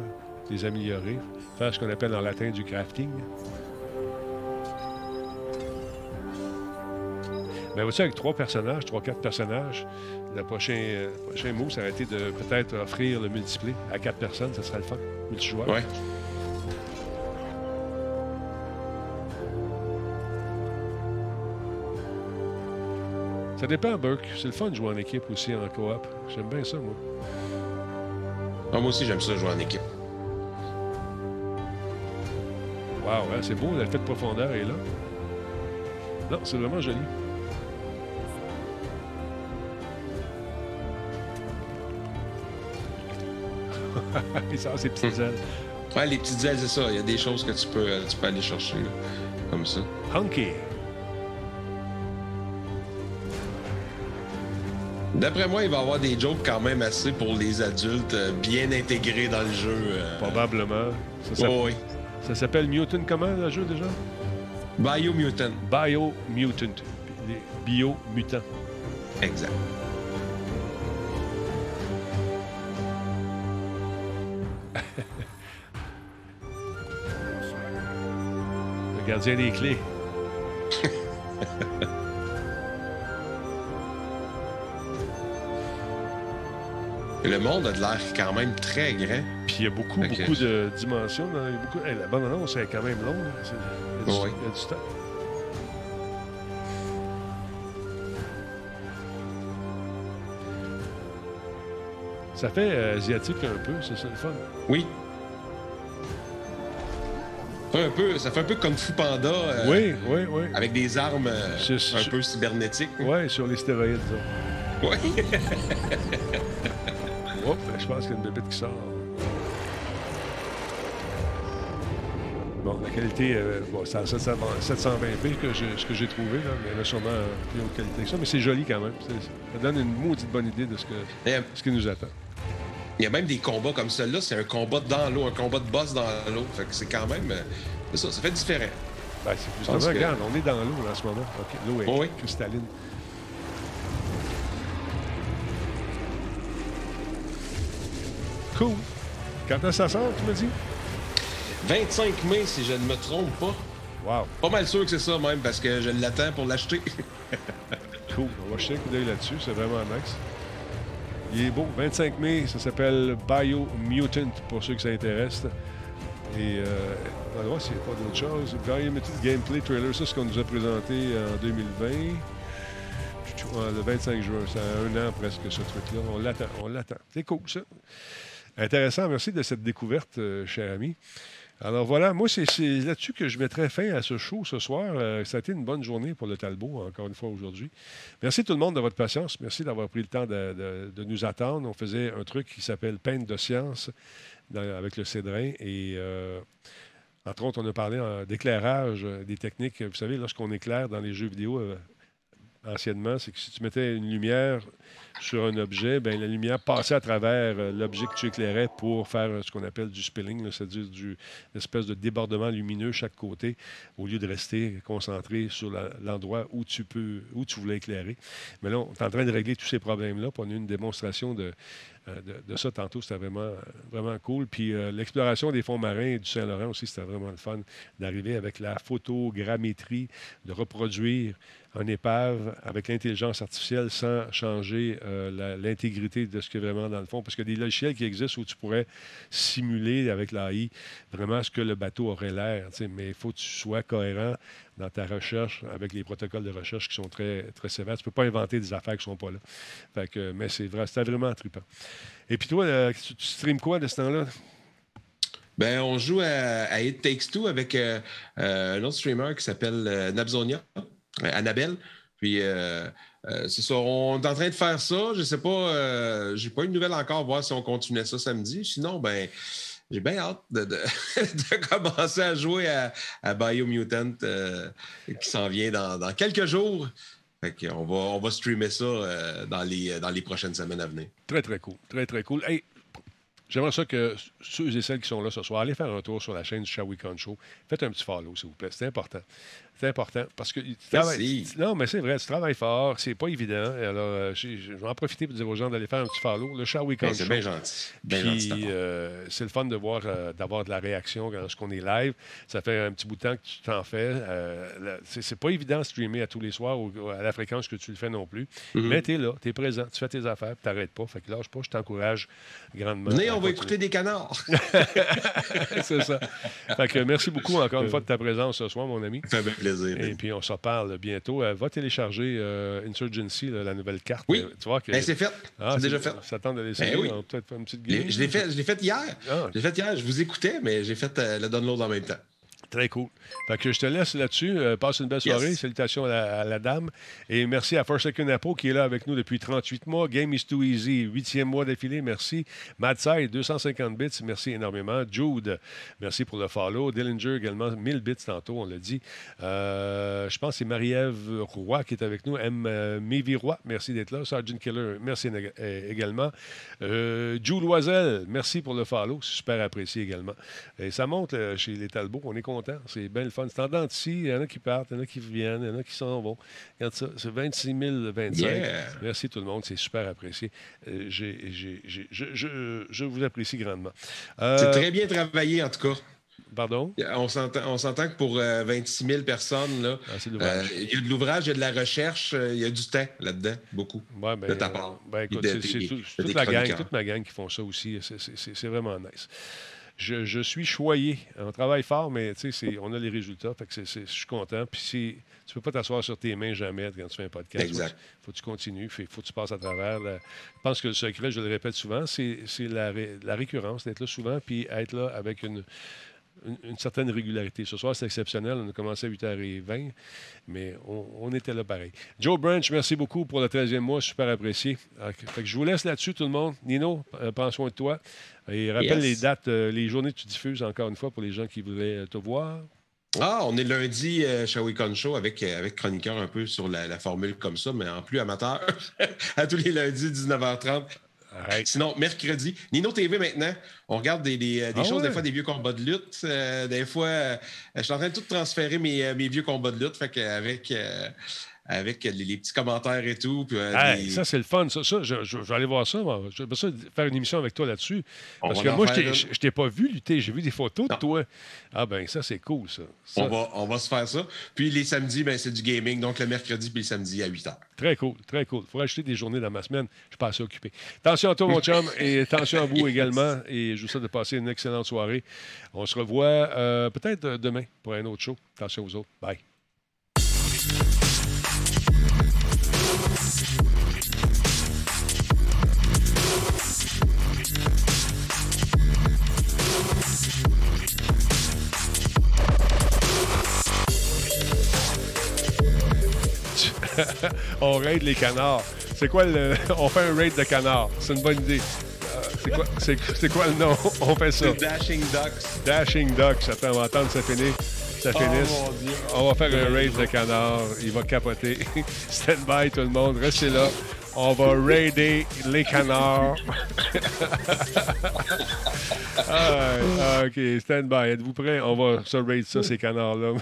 les améliorer, faire ce qu'on appelle en latin du crafting. Mais aussi, avec trois personnages, trois, quatre personnages, le prochain, euh, prochain mot, ça aurait été de peut-être offrir le multiplay à quatre personnes, ça serait le fun. Multijoueur. Ouais. Ça dépend, Burke. C'est le fun de jouer en équipe aussi, en coop. J'aime bien ça, moi. Ah, moi aussi, j'aime ça jouer en équipe. Wow, hein, c'est beau, l'effet de profondeur est là. Non, c'est vraiment joli. Il sort ses petites ailes. Ouais, les petites ailes, c'est ça. Il y a des choses que tu peux, euh, tu peux aller chercher, là, comme ça. Hunky. D'après moi, il va y avoir des jokes quand même assez pour les adultes, euh, bien intégrés dans le jeu. euh. Probablement. Ça, s'appelle- Ouais, ouais. ça s'appelle Mutant comment, le jeu, déjà? Biomutant. Bio-Mutant. Les Bio-mutants. Exact. Le gardien des clés. Le monde a de l'air quand même très grand. Puis il y a beaucoup, beaucoup de dimensions. il y a beaucoup... Hey, la bande annonce est quand même longue. C'est- Il y a du, Oui. il y a du stock. Ça fait euh, asiatique un peu, c'est ça le fun. Oui. Ça fait un peu, ça fait un peu comme Fu Panda. euh, Oui, oui, oui. Avec des armes euh, un peu cybernetiques. Oui, sur les stéroïdes. ça. Ouais. Oups, je pense qu'il y a une bébête qui sort. Bon, la qualité, euh, bon, c'est à 700 720p que j'ai- ce que j'ai trouvé, là, mais elle a sûrement euh, plus haute qualité que ça, mais c'est joli quand même. Ça donne une maudite bonne idée de ce, que, ce qui nous attend. Il y a même des combats comme celui-là, c'est un combat dans l'eau, un combat de boss dans l'eau. Fait que c'est quand même. euh, c'est ça, ça fait différent. Ben, c'est justement, que- regarde, on est dans l'eau là, en ce moment. L'eau est Oh oui. cristalline. Cool. Quand est-ce que ça sort, tu me dis? 25 mai, si je ne me trompe pas. Wow. Pas mal sûr que c'est ça même, parce que je l'attends pour l'acheter. Cool. On va jeter un coup d'œil là-dessus. C'est vraiment nice. Il est beau. 25 mai, ça s'appelle Biomutant pour ceux qui s'intéressent. Et euh, on va voir s'il n'y a pas d'autre chose. Biomutant Gameplay Trailer, ça, c'est ce qu'on nous a présenté en 2020. Ouais, Le 25 juin, ça a un an presque ce truc-là. On l'attend, on l'attend. C'est cool, ça. Intéressant. Merci de cette découverte, euh, cher ami. Alors voilà, moi, c'est là-dessus que je mettrai fin à ce show ce soir. Euh, ça a été une bonne journée pour le Talbot, encore une fois, aujourd'hui. Merci tout le monde de votre patience. Merci d'avoir pris le temps de, nous attendre. On faisait un truc qui s'appelle Peine de science avec le Cédrin. Et euh, entre autres, on a parlé d'éclairage, euh, des techniques. Vous savez, lorsqu'on éclaire dans les jeux vidéo, anciennement, c'est que si tu mettais une lumière sur un objet, ben, la lumière passait à travers euh, l'objet que tu éclairais pour faire ce qu'on appelle du spilling, c'est-à-dire du, espèce de débordement lumineux chaque côté, au lieu de rester concentré sur l'endroit où tu peux, tu voulais éclairer. Mais là, on est en train de régler tous ces problèmes-là. On a eu une démonstration de, euh, de, ça tantôt. C'était vraiment, vraiment cool. Puis euh, l'exploration des fonds marins du Saint-Laurent aussi, c'était vraiment le fun d'arriver avec la photogrammétrie, de reproduire un épave avec l'intelligence artificielle sans changer euh, l'intégrité de ce a vraiment dans le fond. Parce qu'il y a des logiciels qui existent où tu pourrais simuler avec l'AI vraiment ce que le bateau aurait l'air. Mais il faut que tu sois cohérent dans ta recherche avec les protocoles de recherche qui sont très, très sévères. Tu ne peux pas inventer des affaires qui ne sont pas là. Que, mais c'est vrai, c'était vraiment trippant. Et puis toi, euh, tu, tu quoi de ce temps-là? Ben, on joue à, It Takes Two avec euh, un autre streamer qui s'appelle Nabzonia, Annabelle. Puis, euh, c'est ça, on est en train de faire ça. Je sais pas, euh, j'ai pas eu de nouvelles encore, voir si on continuait ça samedi. Sinon, ben, j'ai bien hâte de, commencer à jouer à, à Biomutant euh, qui s'en vient dans, quelques jours. Fait qu'on va, on va streamer ça euh, dans, les, dans les prochaines semaines à venir. Très, très cool. Très, très cool. J'aimerais ça que ceux et celles qui sont là ce soir, allez faire un tour sur la chaîne du Con Show. Faites un petit follow, s'il vous plaît. C'est important. C'est important parce que tu travailles- non, mais c'est vrai, tu travailles fort, c'est pas évident. Alors, euh, je vais en profiter pour dire aux gens d'aller faire un petit follow. Le Shall We Con Ben, c'est Show. bien gentil. Bien Puis, euh, c'est le fun de voir, euh, d'avoir de la réaction lorsqu'on est live. Ça fait un petit bout de temps que tu t'en fais. C'est c'est pas évident de streamer à tous les soirs ou à la fréquence que tu le fais non plus. Mhm. Mais tu es là, tu es présent, tu fais tes affaires, tu t'arrêtes pas. Fait que lâche pas, je t'encourage grandement. Venez, on va continuer. écouter des canards. c'est ça. Fait que merci beaucoup encore une fois de ta présence ce soir, mon ami. Ça fait Et puis on s'en parle bientôt. Euh, va télécharger euh, Insurgency, là, la nouvelle carte. Oui. Euh, tu vois que... Ben, c'est fait. Ah, c'est déjà fait. Ça tente de l'essayer. Ben oui. On peut-être faire une petite Je l'ai- game. Je l'ai fait, je l'ai fait hier. Ah. Je l'ai fait hier. Je vous écoutais, mais j'ai fait euh, le download en même temps. Très cool. Fait que je te laisse là-dessus. Euh, passe une belle soirée. Yes. Salutations à la, à la dame. Et merci à Forsaken Apo qui est là avec nous depuis 38 mois. Game is too easy. Huitième mois d'affilée. Merci. Madside, 250 bits. Merci énormément. Jude, merci pour le follow. Dillinger également, 1000 bits tantôt, on l'a dit. Euh, je pense que c'est Marie-Ève Roy qui est avec nous. M. euh, Mévi Roy, merci d'être là. Sergeant Killer, merci euh, également. Jules Loisel, merci pour le follow. Super apprécié également. Et ça monte chez les Talbots. On est content. C'est bien le fun. C'est en dents de scie. Il y en a qui partent, il y en a qui viennent, il y en a qui s'en vont. Regarde ça. C'est 26 025. Yeah. Merci tout le monde. C'est super apprécié. Euh, j'ai- j'ai- j'ai- je, je- je vous apprécie grandement. Euh, C'est très bien travaillé, en tout cas. Pardon? On s'entend, on s'entend que pour euh, 26 000 personnes, là, Ah, euh, il y a de l'ouvrage, il y a de la recherche, euh, il y a du temps là-dedans, beaucoup. Ouais, ben, de ta euh, part. ben, écoute, c'est- tout- c'est toute, la gang, chroniqueurs. toute ma gang qui font ça aussi. C'est vraiment nice. Je, je suis choyé. On travaille fort, mais tu sais, c'est- on a les résultats. Fait que c'est- c'est- je suis content. Puis c'est- tu peux pas t'asseoir sur tes mains jamais quand tu fais un podcast. Exact. Faut, faut que tu continues. Il faut que tu passes à travers. Je pense que le secret, je le répète souvent, c'est c'est la, ré- la récurrence, d'être là souvent, puis être là avec une, une, une certaine régularité. Ce soir, c'est exceptionnel. On a commencé à 8h20, mais on, on était là pareil. Joe Branch, merci beaucoup pour le 13e mois. Super apprécié. Alors, Fait que je vous laisse là-dessus, tout le monde. Nino, euh, prends soin de toi. Et rappelle Yes. les dates, euh, les journées que tu diffuses encore une fois pour les gens qui voudraient euh, te voir. Ah, on est lundi euh, chez Wicon Show avec, avec chroniqueur un peu sur la, la formule comme ça, mais en plus amateur. à tous les lundis, 19h30. Sinon, mercredi, Nino TV maintenant, on regarde des, des- des Ah choses, ouais? des fois des vieux combats de lutte. euh, des fois, euh, je suis en train de tout transférer mes, euh, mes vieux combats de lutte. Fait qu'avec avec les, les petits commentaires et tout. Puis, euh, Hey, Ça, c'est le fun. Ça, ça, je, je- je vais aller voir ça. moi. Je vais ça faire une émission avec toi là-dessus. Parce que moi, je t'ai- pas vu lutter. J'ai vu des photos de toi. Ah, ben, ça, c'est cool, ça. Ça, on, va, on va se faire ça. Puis les samedis, ben, c'est du gaming. Donc le mercredi puis le samedi à 8 h. Très cool, très cool. Il faudrait ajouter des journées dans ma semaine. Je suis pas assez occupé. Attention à toi, mon chum, et attention à vous également. Et je vous souhaite de passer une excellente soirée. On se revoit euh, peut-être euh, demain pour un autre show. Attention aux autres. Bye. on raid les canards. C'est quoi le. On fait un raid de canards. C'est une bonne idée. Euh, c'est quoi, c'est, c'est quoi le nom? On fait ça. C'est Dashing Ducks. Dashing Ducks. Attends, on va attendre que ça finisse. Ça Oh, finisse. mon Dieu. On va faire un raid de canards. Il va capoter. Stand by, tout le monde. Restez là. On va raider les canards. Ah, OK, stand by. Êtes-vous prêts? On va se raid ça, ces canards-là.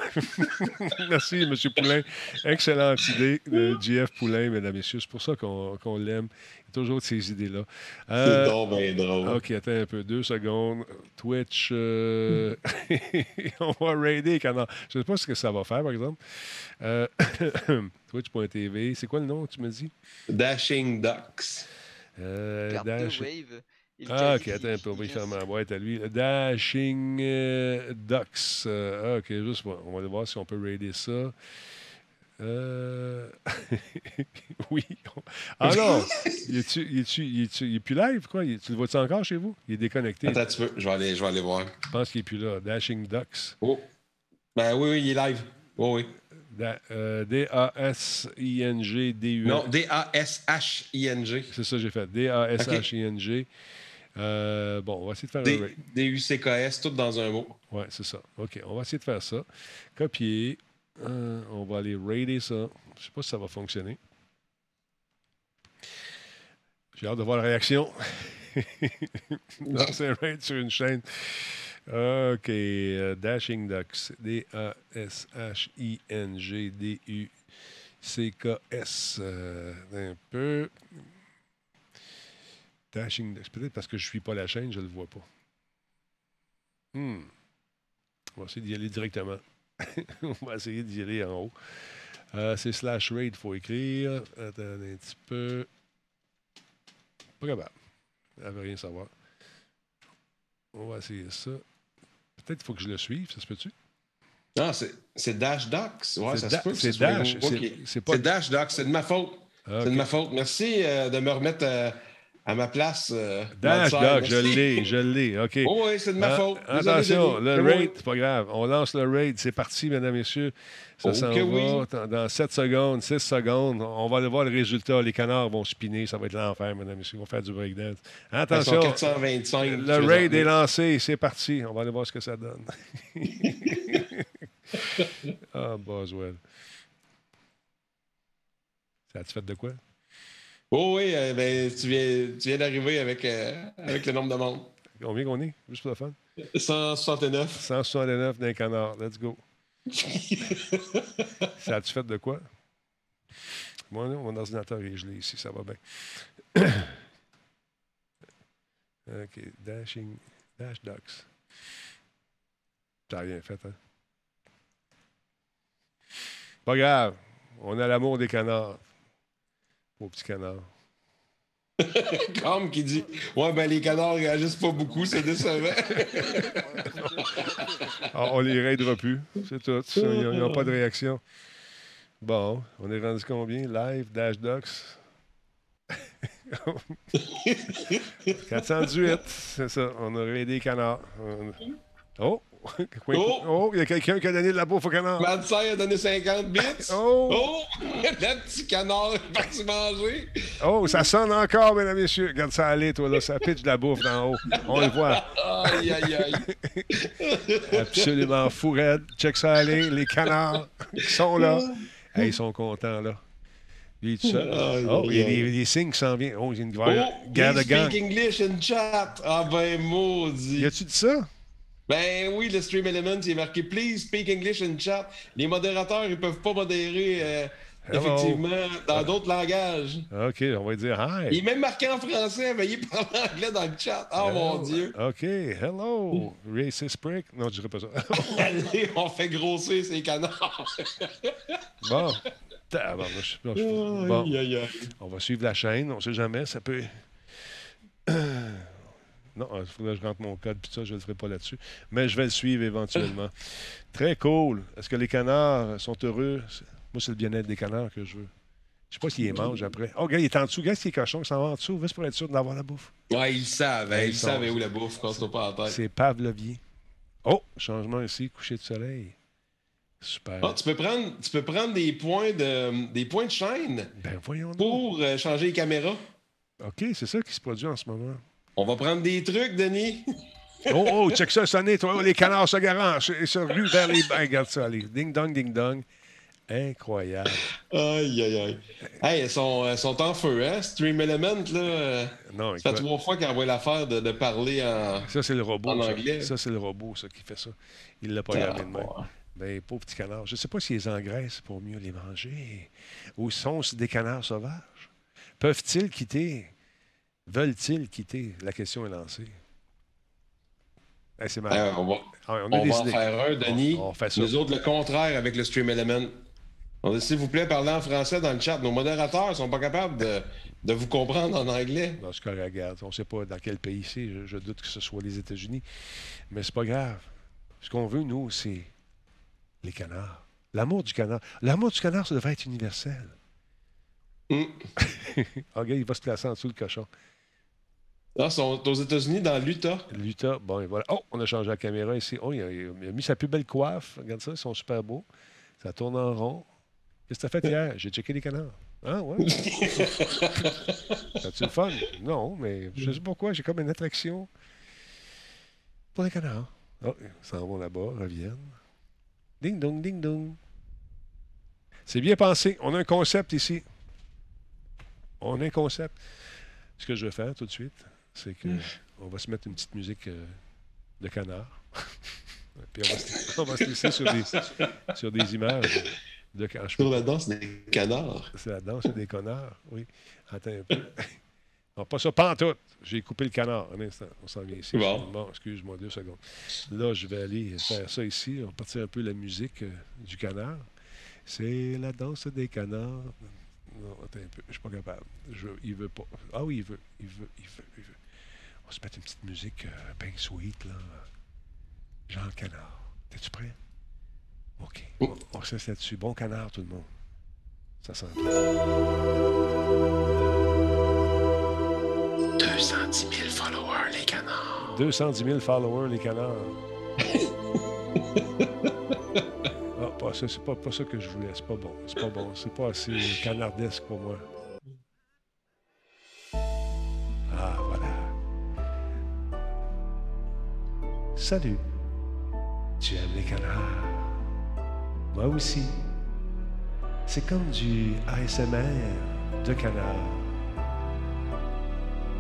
Merci, M. Poulain. Excellente idée de JF Poulain, mesdames et messieurs. C'est pour ça qu'on qu'on l'aime. Toujours de ces idées-là. Euh, C'est donc bien drôle. OK, attends un peu. Deux secondes. Twitch. euh, on va raider les canards. Je ne sais pas ce que ça va faire, par exemple. Euh, Twitch.tv. C'est quoi le nom, tu me dis? Dashing Ducks. Euh, Dash- Wave. Il Ah, ok, attends un peu, on va y faire ma boîte à lui. Dashing euh, Ducks. Euh, ah, ok, juste, on va aller voir si on peut raider ça. Euh, oui. Ah non! Il est plus live, quoi? Il- tu le vois-tu encore chez vous? Il est déconnecté. Attends un petit peu, je vais aller, je vais aller voir. Je pense qu'il est plus là. Dashing Ducks. Oh. Ben oui, oui, il est live. Oh, oui. Da- euh, D-A-S-I-N-G-D-U. Non, D-A-S-H-I-N-G. C'est ça que j'ai fait. D-A-S-H-I-N-G. Euh, bon, on va essayer de faire un D- raid. D-U-C-K-S, tout dans un mot. Ouais, c'est ça. OK, on va essayer de faire ça. Copier. Euh, on va aller raider ça. Je sais pas si ça va fonctionner. J'ai hâte de voir la réaction. Lancer un raid sur une chaîne. OK. euh, Dashing Ducks. D-A-S-H-I-N-G-D-U-C-K-S. Euh, un peu. Dashing Ducks. Peut-être parce que je ne suis pas la chaîne, je ne le vois pas. Hmm. On va essayer d'y aller directement. On va essayer d'y aller en haut. Euh, c'est slash raid, il faut écrire. Attendez un petit peu. Pas capable. Elle veut rien savoir. On va essayer ça. Peut-être qu'il faut que je le suive, ça se peut-tu? Non, c'est c'est Dash Ducks. Ouais, C'est ça Da- se peut. c'est Dash, c'est- pas- Dash Ducks, c'est de ma faute. Ah, C'est de ma faute. Merci euh, de me remettre euh, à ma place. euh, Dash. Dog, je l'ai, je l'ai. OK. Oh oui, c'est de ma Ah, faute. Attention, le moi. raid, c'est pas grave. On lance le raid. C'est parti, mesdames et messieurs. Ça Oh s'en que va oui. dans- dans 7 secondes, 6 secondes. On va aller voir le résultat. Les canards vont spinner. Ça va être l'enfer, mesdames et messieurs. Ils vont faire du breakdance. Attention. 425. Le raid est lancé. C'est parti. On va aller voir ce que ça donne. ah, Boswell. Ça a-tu fait de quoi? Oh oui, euh, ben, tu viens, tu viens d'arriver avec, euh, avec le nombre de monde. Combien qu'on est? Juste pour le fun. 169. 169 d'un canard. Let's go. Ça a-tu fait de quoi? Moi, non, mon ordinateur est gelé ici, ça va bien. OK, dashing, dash ducks. Ça n'a rien fait, hein? Pas grave. On a l'amour des canards. Au petit canard. Comme qui dit Ouais, ben les canards réagissent pas beaucoup, c'est décevant. Ah, on les raidera plus. C'est tout. Ils n'ont pas de réaction. Bon, on est rendu combien? Live, Dash Ducks. 418, c'est ça. On a raidé les canards. Oh! Oh! Oh! Il y a quelqu'un qui a donné de la bouffe au canard. Madser a donné 50 bits. Oh! Oh! Le petit canard est parti manger. Oh, ça sonne encore, mesdames et messieurs. Regarde ça aller, toi, là. Ça pitch de la bouffe d'en haut. On le voit. Aïe, aïe, aïe. Absolument fou, raide. Check ça aller. Les canards qui sont là. Hey, ils sont contents, là. Lui, tout seul. Oh, il y a des, des signes qui s'en viennent. Oh, il y a une Oh, guerre de they gang. speak English in chat. Ah ben, maudit. Y a-tu dit ça? Ben oui, le Stream Element, il est marqué Please speak English in chat. Les modérateurs, ils peuvent pas modérer euh. Effectivement, dans d'autres langages. OK, on va dire hi. Il est même marqué en français, veuillez parler anglais dans le chat. Oh mon Dieu. OK, hello. Racist prick. Non, je dirais pas ça. Allez, on fait grossir ces canards. bon. Bon. On va suivre la chaîne. On sait jamais. Ça peut. Non, il faudrait que je rentre mon code, puis ça, je ne le ferai pas là-dessus. Mais je vais le suivre éventuellement. Très cool. Est-ce que les canards sont heureux? Moi, c'est le bien-être des canards que je veux. Je sais pas s'ils les mangent après. Oh, gars, il est en dessous. Gars, s'il est cochon, il s'en va en dessous, juste pour être sûr d'avoir la bouffe. Ouais, ils savent, hein, ils ils sont- savent où la bouffe, casse-toi pas la tête. C'est Pavlovier. Oh, changement ici, coucher de soleil. Super. Ah, tu, peux prendre, tu peux prendre des points de, des points de chaîne Ben, pour euh, changer les caméras. OK, c'est ça qui se produit en ce moment. On va prendre des trucs, Denis? Oh, oh, check ça, sonner, toi. Les canards se garagent et se ruent vers les bains. Regarde ça, allez. Ding dong, ding dong. Incroyable. Aïe, aïe, aïe. Hey, elles sont, elles sont en feu, hein? Stream Element, là? Non, Ça fait trois fois qu'elle envoie l'affaire de, de parler en. ça, c'est le robot. En anglais. Ça, c'est le robot, ça, qui fait ça. Il l'a pas gardé de même. Ben, pauvre petit canard. Je ne sais pas s'ils les engraissent pour mieux les manger. Ou sont-ce des canards sauvages? Peuvent-ils quitter? Veulent-ils quitter? La question est lancée. Hey, c'est Euh, marrant. on va, Ah, on va en faire un, Denis. On- on fait ça. Nous autres, le contraire avec le Stream Element. S'il vous plaît, parlez en français dans le chat. Nos modérateurs sont pas capables de, de vous comprendre en anglais. Non, c'est correct, regarde. On ne sait pas dans quel pays c'est. Je, je doute que ce soit les États-Unis. Mais c'est pas grave. Ce qu'on veut, nous, c'est les canards. L'amour du canard. L'amour du canard, ça devrait être universel. Hmm. Ah, regarde, il va se placer en dessous le cochon. Ah, ils sont aux États-Unis, dans l'Utah? L'Utah, bon, et voilà. Oh, on a changé la caméra ici. Oh, il a, il a mis sa plus belle coiffe. Regarde ça, ils sont super beaux. Ça tourne en rond. Qu'est-ce que tu as fait hier? J'ai checké les canards. Ah, ouais. T'as-tu le fun? Non, mais je sais pas pourquoi. J'ai comme une attraction pour les canards. Oh, ils s'en vont là-bas, reviennent. Ding dong, ding dong. C'est bien pensé. On a un concept ici. On a un concept. Ce que je vais faire tout de suite, c'est que on va se mettre une petite musique euh, de canard. Puis on va, se, on va se laisser sur des, sur des images de canard. Sur la danse des canards. C'est la danse des connards, oui. Attends un peu. Non, pas ça, pas en tout. J'ai coupé le canard. Un instant, on s'en vient ici. Bon. excuse-moi deux secondes. Là, je vais aller faire ça ici. On va partir un peu la musique euh, du canard. C'est la danse des canards. Non, attends un peu. Je suis pas capable. Je, il veut pas. Ah oui, il veut. Il veut. Il veut. Il veut. On va se mettre une petite musique euh, pink sweet, là. Jean Canard. T'es-tu prêt? OK. On, on se laisse là-dessus. Bon canard, tout le monde. Ça sent bien. 210 000 followers, les canards. 210 000 followers, les canards. ah, pas ça, c'est pas, pas ça que je voulais. C'est pas bon. C'est pas bon. C'est pas assez canardesque pour moi. Salut. Tu aimes les canards? Moi aussi. C'est comme du ASMR de canard.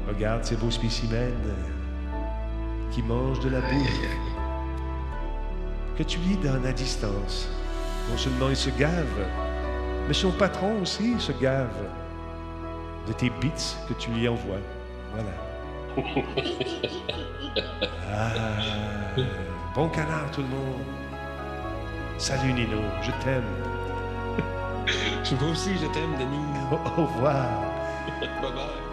Regarde ces beaux spécimens qui mangent de la bouffe que tu lis dans la distance. Non seulement il se gave, mais son patron aussi se gave de tes bits que tu lui envoies. Voilà. Ah, bon canard tout le monde. Salut Nino, je t'aime. Moi aussi, je t'aime, Denis. Au revoir. bye bye.